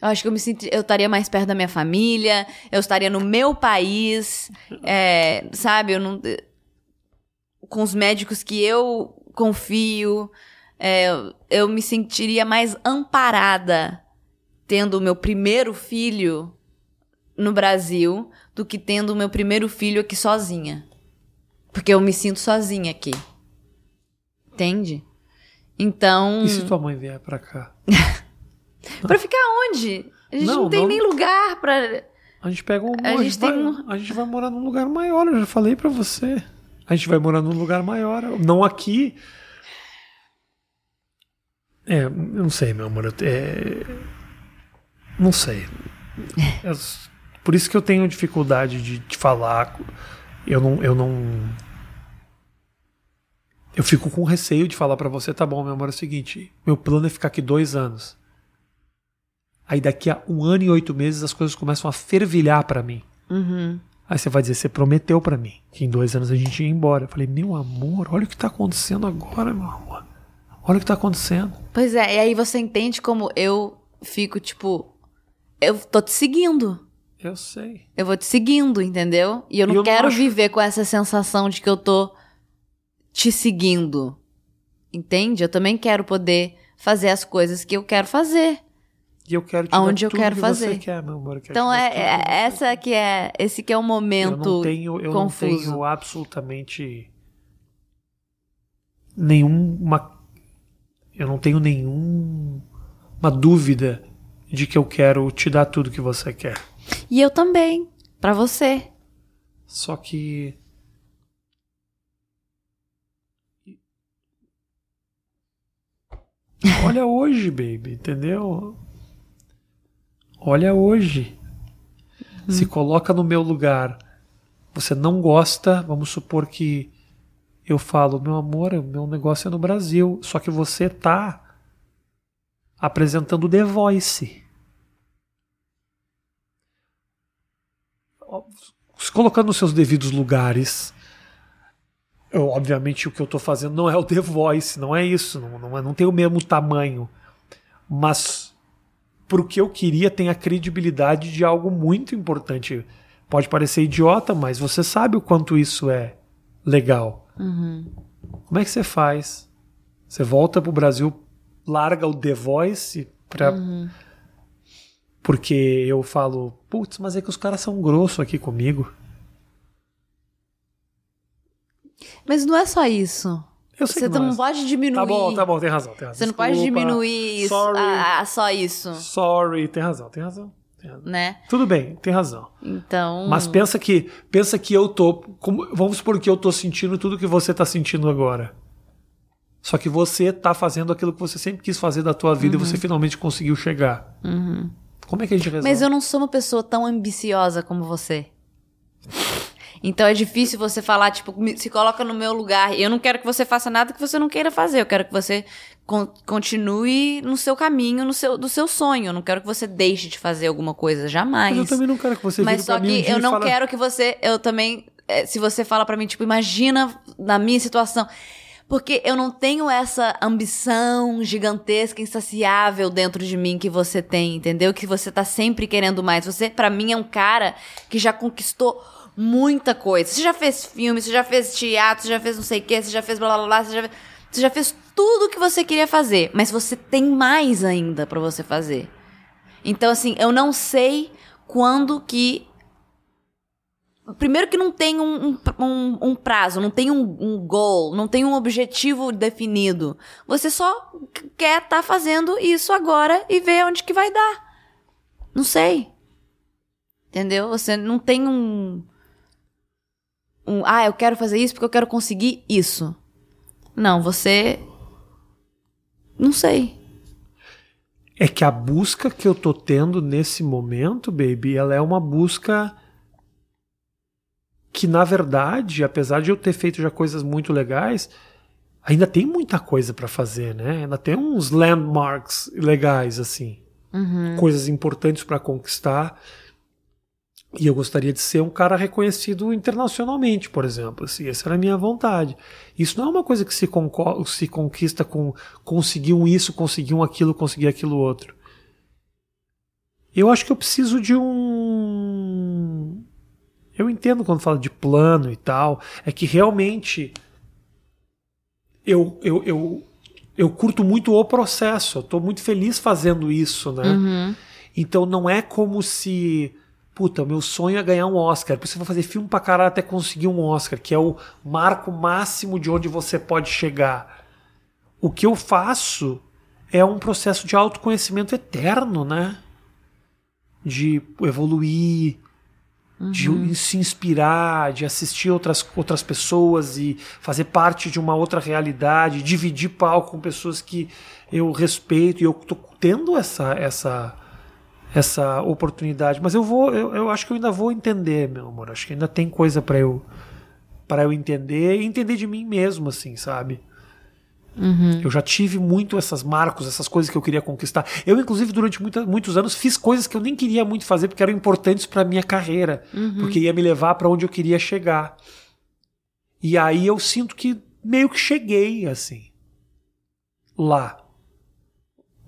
Eu acho que eu me sinto, eu estaria mais perto da minha família, eu estaria no meu país, é, sabe? Eu não, com os médicos que eu confio, é, eu me sentiria mais amparada tendo o meu primeiro filho no Brasil do que tendo o meu primeiro filho aqui sozinha. Porque eu me sinto sozinha aqui. Entende? Então. E se tua mãe vier pra cá? Pra ficar onde? A gente não, Não, tem não- nem lugar pra. A gente pega um. A A, gente vai, um- a gente vai morar num lugar maior, eu já falei pra você. A gente vai morar num lugar maior. Não aqui. É, eu não sei, meu amor. É, não sei. É, por isso que eu tenho dificuldade de, de falar. Eu não, eu não. Eu fico com receio de falar pra você, tá bom, meu amor, é o seguinte, meu plano é ficar aqui dois anos. Aí daqui a um ano e oito meses as coisas começam a fervilhar pra mim. Uhum. Aí você vai dizer, você prometeu pra mim que em dois anos a gente ia embora. Eu falei, meu amor, olha o que tá acontecendo agora, meu amor. Olha o que tá acontecendo. Pois é, e aí você entende como eu fico, tipo. Eu tô te seguindo. Eu sei. Eu vou te seguindo, entendeu? E eu não E eu não quero acho- viver com essa sensação de que eu tô te seguindo. Entende? Eu também quero poder fazer as coisas que eu quero fazer. E eu quero te Aonde dar eu tudo quero que fazer. Você quer, meu amor. eu quero Então é, é- que essa que é esse que é o Eu momento não tenho, eu confuso. não tenho absolutamente nenhuma. Eu não tenho nenhuma dúvida de que eu quero te dar tudo que você quer. E eu também, Pra você. Só que. Olha hoje, baby, entendeu? Olha hoje. Se coloca no meu lugar. Você não gosta, vamos supor que eu falo, meu amor, o meu negócio é no Brasil. Só que você tá apresentando The Voice. Se colocando nos seus devidos lugares. Eu, obviamente o que eu tô fazendo não é o The Voice, não é isso, não, não, não tem o mesmo tamanho. Mas pro que eu queria tem a credibilidade de algo muito importante. Pode parecer idiota, mas você sabe o quanto isso é legal. Como é que você faz? Você volta pro Brasil, larga o The Voice pra... Porque eu falo, putz, mas é que os caras são grossos aqui comigo. Mas não é só isso. Eu sei Você que não é. pode diminuir. Tá bom, tá bom, tem razão, tem razão. Você não pode diminuir isso Sorry. a, a só isso, Sorry, tem razão, tem razão. tem razão. né? Tudo bem, tem razão. Então. Mas pensa que pensa que eu tô, como- vamos supor que eu tô sentindo tudo que você tá sentindo agora. Só que você tá fazendo aquilo que você sempre quis fazer da tua vida e você finalmente conseguiu chegar. Como é que a gente resolve? Uhum. Mas eu não sou uma pessoa tão ambiciosa como você. Então é difícil você falar, tipo, se coloca no meu lugar. Eu não quero que você faça nada que você não queira fazer. Eu quero que você con- continue no seu caminho, no seu, do seu sonho. Eu não quero que você deixe de fazer alguma coisa, jamais. Mas eu também não quero que você Mas só um que dia eu não fala, quero que você. Eu também. eh, Se você fala pra mim, tipo, imagina na minha situação. Porque eu não tenho essa ambição gigantesca, insaciável dentro de mim que você tem, entendeu? Que você tá sempre querendo mais. Você, pra mim, é um cara que já conquistou muita coisa. Você já fez filme, você já fez teatro, você já fez não sei o quê, você já fez blá blá blá, você já fez, você já fez tudo o que você queria fazer. Mas você tem mais ainda pra você fazer. Então, assim, eu não sei quando que. Primeiro que não tem um, um, um, um prazo, não tem um, um goal, não tem um objetivo definido. Você só quer estar tá fazendo isso agora e ver onde que vai dar. Não sei. Entendeu? Você não tem um, um. Ah, eu quero fazer isso porque eu quero conseguir isso. Não, você. Não sei. É que a busca que eu tô tendo nesse momento, baby, ela é uma busca que, na verdade, apesar de eu ter feito já coisas muito legais, ainda tem muita coisa para fazer, né? Ainda tem uns landmarks legais, assim. Uhum. Coisas importantes para conquistar. E eu gostaria de ser um cara reconhecido internacionalmente, por exemplo. Assim, essa era a minha vontade. Isso não é uma coisa que se, se conquista com conseguir um isso, conseguir um aquilo, conseguir aquilo outro. Eu acho que eu preciso de um. Eu entendo quando fala de plano e tal. É que realmente eu, eu, eu, eu curto muito o processo. Eu estou muito feliz fazendo isso, né? Uhum. Então não é como se puta, meu sonho é ganhar um Oscar. Por isso eu vou fazer filme pra caralho até conseguir um Oscar, que é o marco máximo de onde você pode chegar. O que eu faço é um processo de autoconhecimento eterno, né? De evoluir, uhum. de se inspirar, de assistir outras, outras pessoas e fazer parte de uma outra realidade, dividir palco com pessoas que eu respeito e eu tô tendo essa essa essa oportunidade. Mas eu vou, eu, eu acho que eu ainda vou entender, meu amor. Acho que ainda tem coisa para eu para eu entender e entender de mim mesmo, assim, sabe? Uhum. Eu já tive muito essas marcos, essas coisas que eu queria conquistar. Eu, inclusive, durante muita, muitos anos, fiz coisas que eu nem queria muito fazer porque eram importantes para minha carreira, uhum. porque ia me levar para onde eu queria chegar. E aí eu sinto que meio que cheguei, assim. Lá.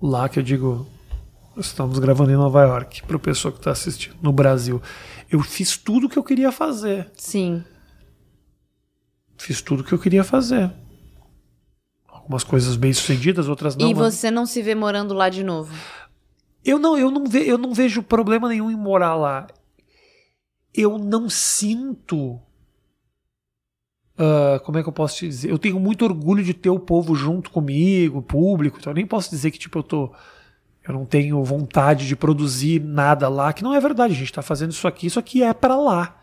Lá que eu digo, Estamos gravando em Nova York, para o pessoa que está assistindo no Brasil. Eu fiz tudo o que eu queria fazer. Sim. Fiz tudo o que eu queria fazer. Algumas coisas bem sucedidas, outras não. E você não se vê morando lá de novo? Eu não, eu não, ve, eu não vejo problema nenhum em morar lá. Eu não sinto. Uh, como é que eu posso te dizer? Eu tenho muito orgulho de ter o povo junto comigo, o público. Então eu nem posso dizer que tipo eu tô eu não tenho vontade de produzir nada lá, que não é verdade. A gente está fazendo isso aqui, isso aqui é para lá.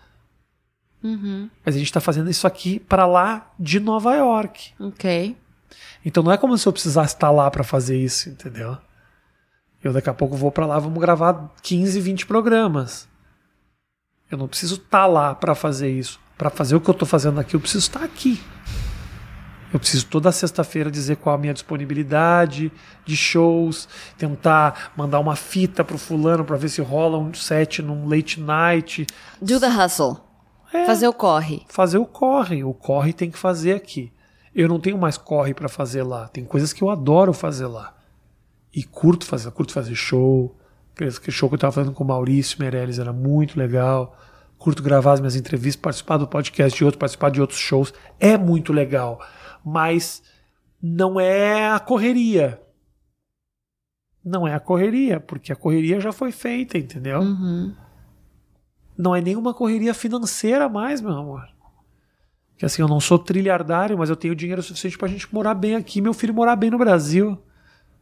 Uhum. Mas a gente está fazendo isso aqui para lá de Nova York. Ok. Então não é como se eu precisasse estar lá para fazer isso, entendeu? Eu daqui a pouco vou para lá, vamos gravar 15, 20 programas. Eu não preciso estar lá para fazer isso. Para fazer o que eu estou fazendo aqui, eu preciso estar aqui. Eu preciso toda sexta-feira dizer qual a minha disponibilidade de shows, tentar mandar uma fita pro fulano para ver se rola um set num late night. Do the hustle. É, fazer o corre. Fazer o corre. O corre tem que fazer aqui. Eu não tenho mais corre para fazer lá. Tem coisas que eu adoro fazer lá. E curto fazer. Curto fazer show. Aquele show que eu tava fazendo com o Maurício Meirelles era muito legal. Curto gravar as minhas entrevistas, participar do podcast de outro, participar de outros shows. É muito legal mas não é a correria. Não é a correria, porque a correria já foi feita, entendeu? Uhum. Não é nenhuma correria financeira mais, meu amor. Que assim, eu não sou trilhardário, mas eu tenho dinheiro suficiente pra gente morar bem aqui, meu filho morar bem no Brasil.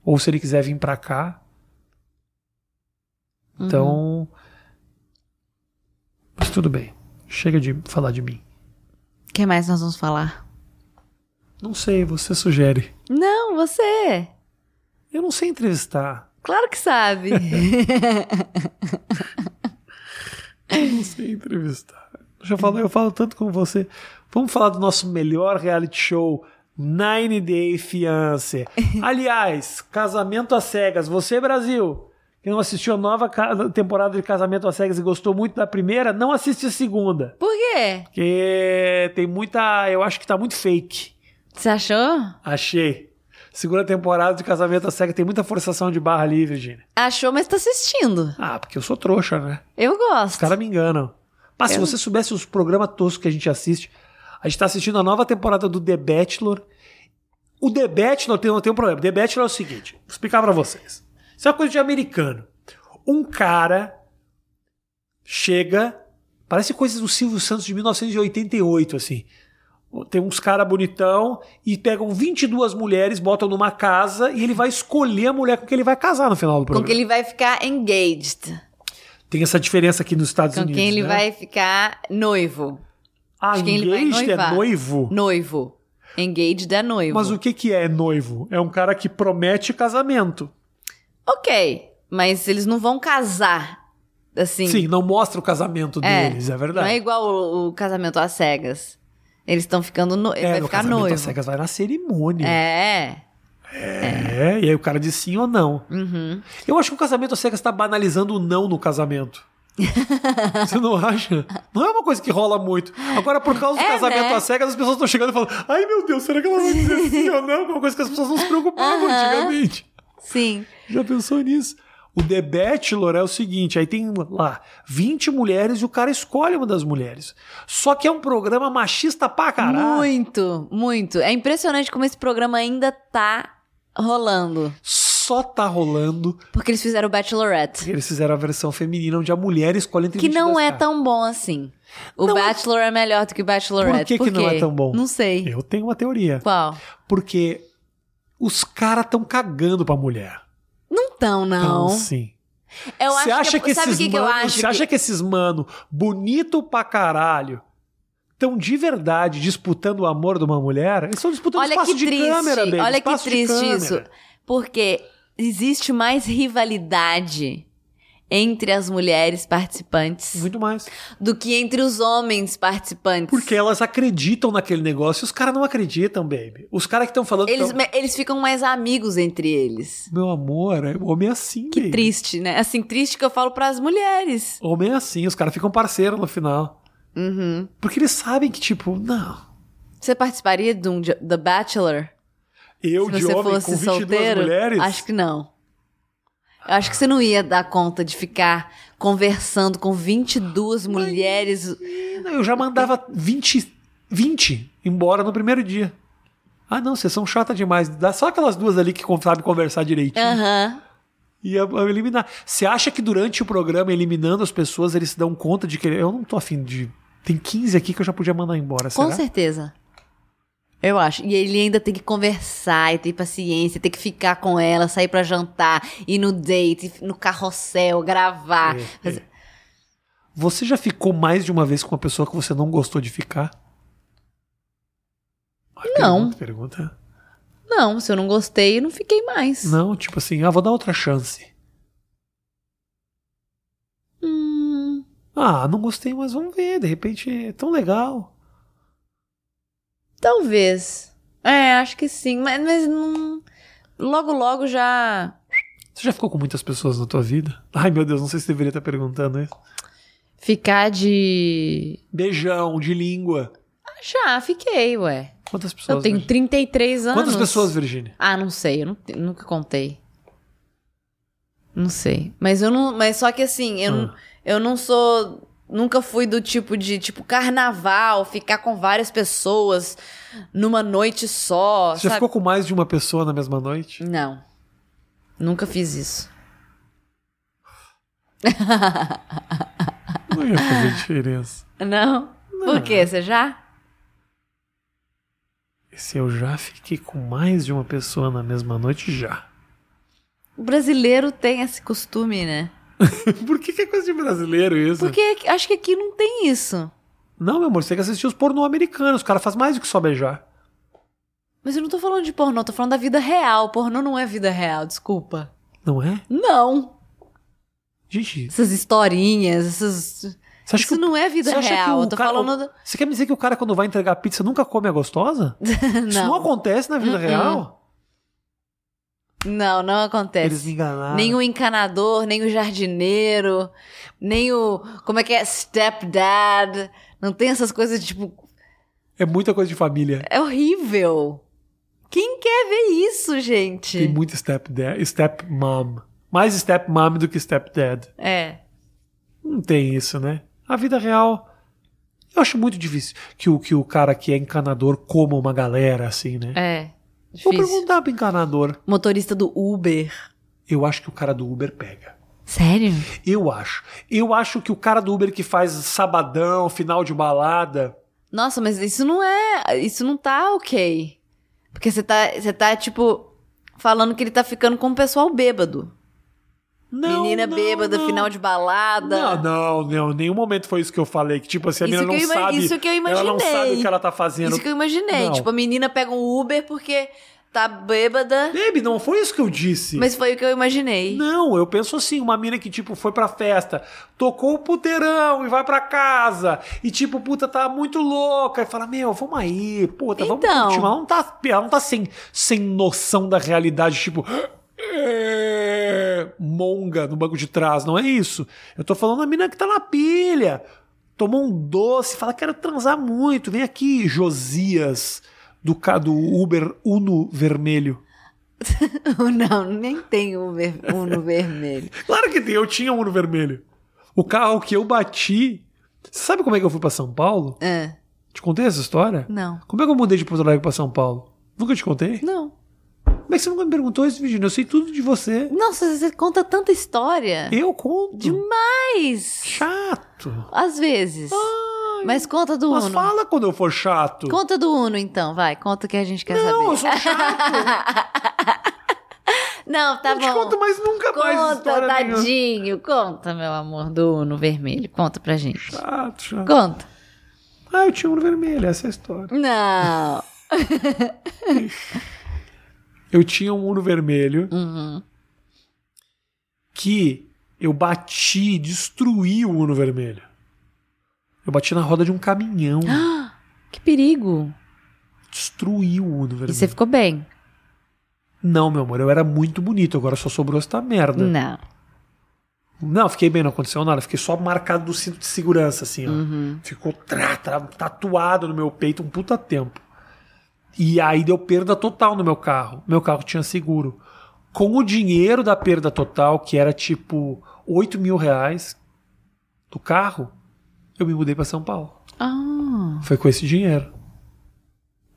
Ou se ele quiser vir pra cá. Então. Uhum. Mas tudo bem. Chega de falar de mim. O que mais nós vamos falar? Não sei, você sugere. Não, você. Eu não sei entrevistar. Claro que sabe. eu não sei entrevistar. Já falei, eu falo tanto com você. Vamos falar do nosso melhor reality show, Nine Day Fiance. Aliás, Casamento às Cegas. Você, Brasil, que não assistiu a nova temporada de Casamento às Cegas e gostou muito da primeira, não assiste a segunda. Por quê? Porque tem muita. Eu acho que tá muito fake. Você achou? Achei. Segunda temporada de Casamento à Cega tem muita forçação de barra ali, Virginia. Achou, mas tá assistindo. Ah, porque eu sou trouxa, né? Eu gosto. Os caras me enganam. Mas eu... se você soubesse os programas toscos que a gente assiste, a gente tá assistindo a nova temporada do The Bachelor. O The Bachelor tem, tem um problema. The Bachelor é o seguinte, vou explicar pra vocês. Isso é uma coisa de americano. Um cara chega, parece coisas do Silvio Santos de 1988, assim. Tem uns caras bonitão e pegam 22 mulheres, botam numa casa e ele vai escolher a mulher com que ele vai casar no final do Com programa. que ele vai ficar engaged. Tem essa diferença aqui nos Estados Com Unidos. quem ele né? vai ficar noivo. Ah, de quem ele vai engaged é noivo. Noivo. Engaged é noivo. Mas o que, que é noivo? É um cara que promete casamento. Ok, mas eles não vão casar. Assim. Sim, não mostra o casamento É, deles, é Não verdade. é igual o, o casamento às cegas. Eles estão ficando no... É, vai no ficar casamento noivo. às cegas vai na cerimônia. É. É, e aí o cara diz sim ou não. Uhum. Eu acho que o casamento às cegas tá banalizando o não no casamento. Você não acha? Não é uma coisa que rola muito. Agora, por causa do É, casamento né? às cegas, as pessoas estão chegando e falando: ai meu Deus, será que ela vai dizer sim ou não? É uma coisa que as pessoas não se preocupavam Aham. antigamente. Sim. Já pensou nisso? O The Bachelor é o seguinte: aí tem lá 20 mulheres e o cara escolhe uma das mulheres. Só que é um programa machista pra caralho. Muito, muito. É impressionante como esse programa ainda tá rolando. Só tá rolando Porque eles fizeram o Bachelorette. porque eles fizeram a versão feminina onde a mulher escolhe entre Que 22 não é caras. tão bom assim. O Não é- Bachelor é melhor do que o Bachelorette. Por que que não é tão bom? Não sei. Eu tenho uma teoria. Qual? Porque os caras tão cagando pra mulher. Não tão, não. Sim. Eu Você acho acha que, que, sabe o esses que, mano, acho? Você acha que esses mano bonito pra caralho estão de verdade disputando o amor de uma mulher? Eles estão disputando Olha espaço que de triste. câmera, baby, Olha que triste isso. Porque existe mais rivalidade entre as mulheres participantes Muito mais. do que entre os homens participantes. Porque elas acreditam naquele negócio e os caras não acreditam, baby. Os caras que estão falando. eles, tão- eles ficam mais amigos entre eles. Meu amor, é- homem é assim, Que baby. triste, né? Assim, triste que eu falo pras mulheres. Homem é assim, os caras ficam parceiros no final. Uhum. Porque eles sabem que, tipo, não. Você participaria de um The Bachelor? Eu se de você homem fosse com 22 solteiro? mulheres. Acho que não. Eu acho que você não ia dar conta de ficar conversando com 22 mulheres. Eu já mandava 20, 20 embora no primeiro dia. Ah, não, vocês são chata demais. Dá só aquelas duas ali que sabem conversar direitinho. Aham. E ia ia eliminar. Você acha que durante o programa, eliminando as pessoas, eles se dão conta de que. Eu não tô afim de. Tem 15 aqui que eu já podia mandar embora. Com será? certeza. Eu acho. E ele ainda tem que conversar, e ter paciência, ter que ficar com ela, sair pra jantar, ir no date, no carrossel, gravar. É, Fazer- é. Você já ficou mais de uma vez com uma pessoa que você não gostou de ficar? Não. Pergunta, pergunta. Não, se eu não gostei, eu não fiquei mais. Não, tipo assim, ah, vou dar outra chance. Hum, Ah, não gostei, mas vamos ver. De repente é tão legal. Talvez. É, acho que sim. Mas, mas não. Logo, logo já. Você já ficou com muitas pessoas na tua vida? Ai, meu Deus, não sei se deveria estar perguntando isso. Ficar de. Beijão, de língua. Já, fiquei, ué. Quantas pessoas? Eu tenho Virgínia? 33 anos. Quantas pessoas, Virgínia? Ah, não sei, eu não- nunca contei. Não sei. Mas eu não. Mas só que assim, eu, não, Ah. eu não sou. Nunca fui do tipo de, tipo, carnaval, ficar com várias pessoas numa noite só. Você já sabe? ficou com mais de uma pessoa na mesma noite? Não. Nunca fiz isso. Não ia fazer diferença. Não? Por quê? Você já? Se eu já fiquei com mais de uma pessoa na mesma noite, já. O brasileiro tem esse costume, né? Por que, que é coisa de brasileiro isso? Porque acho que aqui não tem isso. Não, meu amor, você tem que assistir os pornô americanos. Os caras fazem mais do que só beijar. Mas eu não tô falando de pornô, tô falando da vida real. Pornô não é vida real, desculpa. Não é? Não. Gente, Essas historinhas, essas. você acha Isso que o- não é vida real. o Eu tô cara- falando. do- Você quer me dizer que o cara, quando vai entregar pizza, nunca come a gostosa? Isso não não. acontece na vida Uh-uh. real? Não, não acontece. Eles me enganaram. Nem o encanador, nem o jardineiro, nem o. Como é que é? Stepdad. Não tem essas coisas de tipo. É muita coisa de família. É horrível. Quem quer ver isso, gente? Tem muito stepdad, stepmom. Mais stepmom do que stepdad. É. Não tem isso, né? A vida real. Eu acho muito difícil que o, que o cara que é encanador coma uma galera, assim, né? É. Vou Difícil. perguntar pro encanador. Motorista do Uber. Eu acho que o cara do Uber pega. Sério? Eu acho. Eu acho que o cara do Uber que faz sabadão, final de balada. Nossa, mas isso não é. Isso não tá ok. Porque você tá, você tá, tipo, falando que ele tá ficando com o pessoal bêbado. Não, Menina não, bêbada, não. final de balada. Não, não, não. Nenhum momento foi isso que eu falei. Que, tipo assim, a Isso menina não sabe. isso que eu Ela não imaginei. sabe o que ela tá fazendo. Isso que eu imaginei. Tipo, a menina pega um Uber porque tá bêbada. Baby, não foi isso que eu disse. Mas foi o que eu imaginei. Não, eu penso assim, uma mina que, tipo, foi pra festa, tocou o puteirão e vai pra casa, e, tipo, puta, tá muito louca, e fala, meu, vamos aí, puta, vamos Então. continuar. Ela não tá, ela não tá sem, sem noção da realidade, tipo, monga no banco de trás, não é isso. Eu tô falando da mina que tá na pilha, tomou um doce, fala, quero transar muito, vem aqui, Josias, do, do Uber Uno vermelho. não, nem tem Uber, Uno vermelho. Claro que tem, eu tinha um no vermelho. O carro que eu bati. Você sabe como é que eu fui pra São Paulo? É. Te contei essa história? Não. Como é que eu mudei de Porto Alegre pra São Paulo? Nunca te contei? Não. Como é que você nunca me perguntou isso, Virginia? Eu sei tudo de você. Nossa, você conta tanta história. Eu conto. Demais. Chato. Às vezes. Mas conta do Mas Uno. fala quando eu for chato. Conta do Uno, então, vai. Conta que a gente quer Não, eu saber. sou chato. Não, tá não te bom. conto mais nunca mais Conta, história nenhuma. tadinho. Conta, meu amor, do Uno vermelho. Conta pra gente. Chato, chato. Conta. Ah, eu tinha um no vermelho, essa é a história. Não. Eu tinha um Uno vermelho Uhum. que eu bati, destruí o Uno vermelho. Eu bati na roda de um caminhão. Que perigo. Destruí o Uno vermelho. E você ficou bem? Não, meu amor, eu era muito bonito, agora só sobrou esta merda. Não. Não, fiquei bem, não aconteceu nada. Fiquei só marcado do cinto de segurança, assim, ó. Uhum. Ficou tra- tra- tatuado no meu peito um puta tempo. E aí deu perda total no meu carro. Meu carro tinha seguro. Com o dinheiro da perda total, que era tipo 8 mil reais do carro, eu me mudei pra São Paulo. Ah. Foi com esse dinheiro.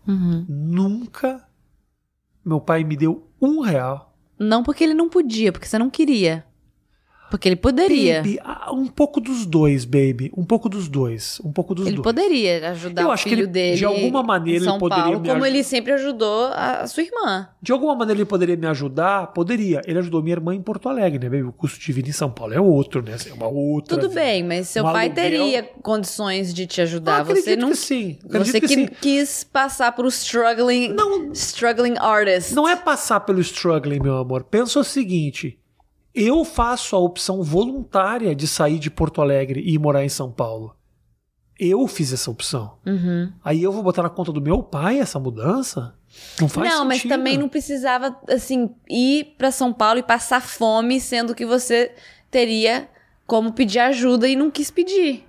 Uhum. Nunca meu pai me deu um real. Não porque ele não podia, porque você não queria. Porque ele poderia. Baby, ah, um pouco dos dois, baby. Um pouco dos dois. Um pouco dos Ele dois. poderia ajudar Eu o acho que filho ele, dele. de alguma maneira, São ele poderia Paulo, me como ele sempre ajudou a, a sua irmã. De alguma maneira ele poderia me ajudar? Poderia. Ele ajudou minha irmã em Porto Alegre, né, baby? O custo de vida em São Paulo é outro, né? É uma outra. Tudo bem, mas seu Um pai aluguel. teria condições de te Ah, ajudar. acredito você não que sim. Acredito Você que que, sim. quis passar por struggling, Não. struggling artist. Não é passar pelo struggling, meu amor. Pensa o seguinte: eu faço a opção voluntária de sair de Porto Alegre e ir morar em São Paulo. Eu fiz essa opção. Uhum. Aí eu vou botar na conta do meu pai essa mudança? Não faz não, mas sentido. também não precisava, assim, ir pra São Paulo e passar fome, sendo que você teria como pedir ajuda e não quis pedir.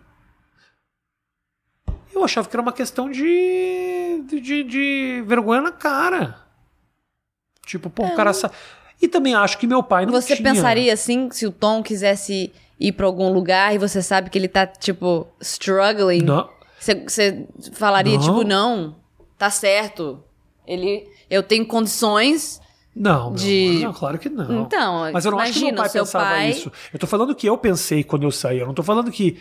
Eu achava que era uma questão de. de, de- de vergonha na cara. Tipo, pô, o cara. Sa... E também acho que meu pai não você tinha. pensaria, assim, se o Tom quisesse ir pra algum lugar e você sabe que ele tá, tipo, struggling, Não. você, você falaria, Não. tipo, não, tá certo. Ele, eu tenho condições. Não, De- não, claro que não. Então, Mas eu não acho que meu pai pensava pai- isso. Eu tô falando que eu pensei quando eu saí. Eu não tô falando que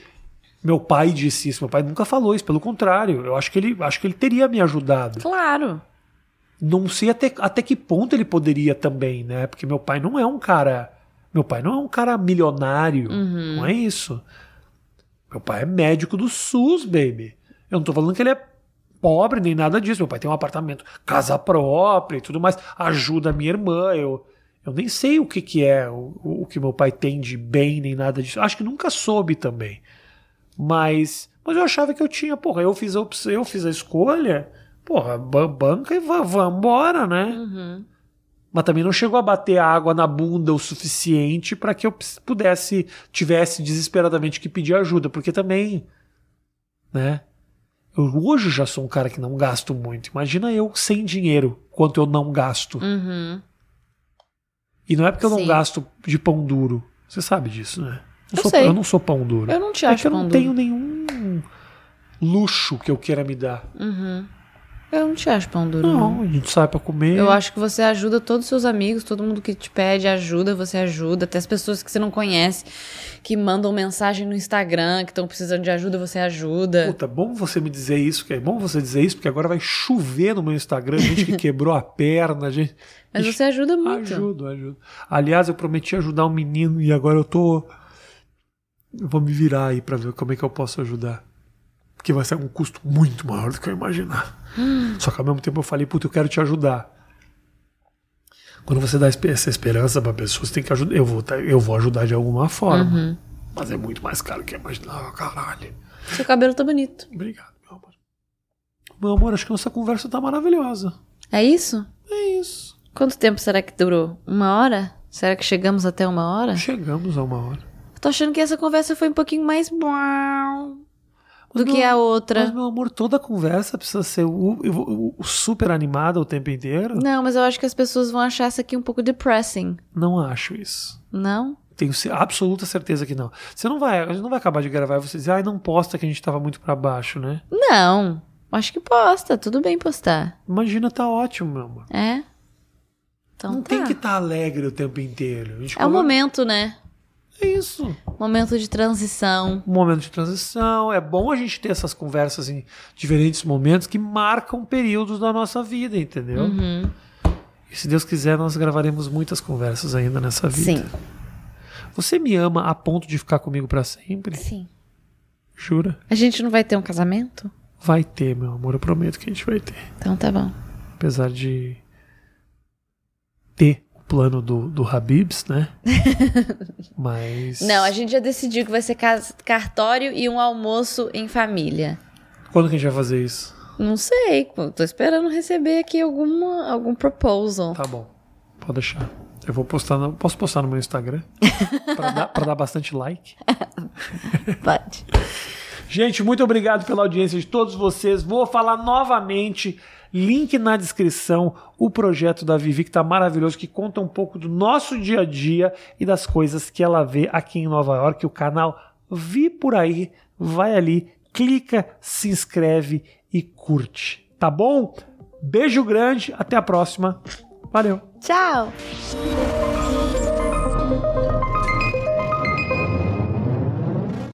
meu pai disse isso. Meu pai nunca falou isso. Pelo contrário, eu acho que ele, acho que ele teria me ajudado. Claro. Não sei até, até que ponto ele poderia também, né? Porque meu pai não é um cara. Meu pai não é um cara milionário. Uhum. Não é isso. Meu pai é médico do SUS, baby. Eu não tô falando que ele é pobre nem nada disso. Meu pai tem um apartamento, casa própria e tudo mais. Ajuda a minha irmã. Eu, eu nem sei o que, que é o, o que meu pai tem de bem nem nada disso. Acho que nunca soube também. Mas, mas eu achava que eu tinha, porra, eu fiz a eu fiz a escolha. Porra, ba- banca e va- vambora, né? Uhum. Mas também não chegou a bater água na bunda o suficiente para que eu pudesse, tivesse desesperadamente que pedir ajuda, porque também, né? Eu hoje já sou um cara que não gasto muito. Imagina eu sem dinheiro, quanto eu não gasto. Uhum. E não é porque eu não Sim. gasto de pão duro. Você sabe disso, né? Não Eu sou, eu não sou pão duro. Eu não te é acho que eu não pão tenho duro. nenhum luxo que eu queira me dar. Uhum. Eu não te acho pão duro. Não, a gente sai pra comer. Eu acho que você ajuda todos os seus amigos, todo mundo que te pede ajuda, você ajuda. Até as pessoas que você não conhece, que mandam mensagem no Instagram, que estão precisando de ajuda, você ajuda. Puta, bom você me dizer isso, que é bom você dizer isso, porque agora vai chover no meu Instagram, gente que quebrou a perna, gente. Mas você ajuda muito. Ajudo, ajudo. Aliás, eu prometi ajudar um menino e agora eu tô. Eu vou me virar aí pra ver como é que eu posso ajudar. Porque vai ser um custo muito maior do que eu imaginar. Hum. Só que ao mesmo tempo eu falei, puta, eu quero te ajudar. Quando você dá essa esperança pra pessoa, você tem que ajudar. Eu vou, tá, eu vou ajudar de alguma forma. Uhum. Mas é muito mais caro que eu imaginava, caralho. Seu cabelo tá bonito. Obrigado, meu amor. Meu amor, acho que nossa conversa tá maravilhosa. É isso? É isso. Quanto tempo será que durou? Uma hora? Será que chegamos até uma hora? Chegamos a uma hora. Eu tô achando que essa conversa foi um pouquinho mais do Mas, que meu- a outra. Mas, meu amor, toda conversa precisa ser o, o- o super animada o tempo inteiro? Não, mas eu acho que as pessoas vão achar isso aqui um pouco depressing. Não acho isso. Não? Tenho absoluta certeza que não. Você não vai, a gente não vai acabar de gravar e você dizer, ai, não posta que a gente tava muito pra baixo, né? Não. Acho que posta. Tudo bem postar. Imagina, tá ótimo, meu amor. É? Então não tá. tem que estar alegre o tempo inteiro. É o momento, né? É isso. Momento de transição. Um momento de transição. É bom a gente ter essas conversas em diferentes momentos que marcam períodos da nossa vida, entendeu? Uhum. E se Deus quiser, nós gravaremos muitas conversas ainda nessa vida. Sim. Você me ama a ponto de ficar comigo pra sempre? Sim. Jura? A gente não vai ter um casamento? Vai ter, meu amor. Eu prometo que a gente vai ter. Então tá bom. Apesar de ter plano do, do Habibs, né? Mas. Não, a gente já decidiu que vai ser cartório e um almoço em família. Quando que a gente vai fazer isso? Não sei, tô esperando receber aqui alguma, algum proposal. Tá bom. Pode deixar. Eu vou postar. No, posso postar no meu Instagram? pra, dar, pra dar bastante like. Pode. Gente, muito obrigado pela audiência de todos vocês. Vou falar novamente. Link na descrição, o projeto da Vivi, que tá maravilhoso, que conta um pouco do nosso dia a dia e das coisas que ela vê aqui em Nova York. O canal Vi por aí, vai ali, clica, se inscreve e curte. Tá bom? Beijo grande, até a próxima. Valeu. Tchau!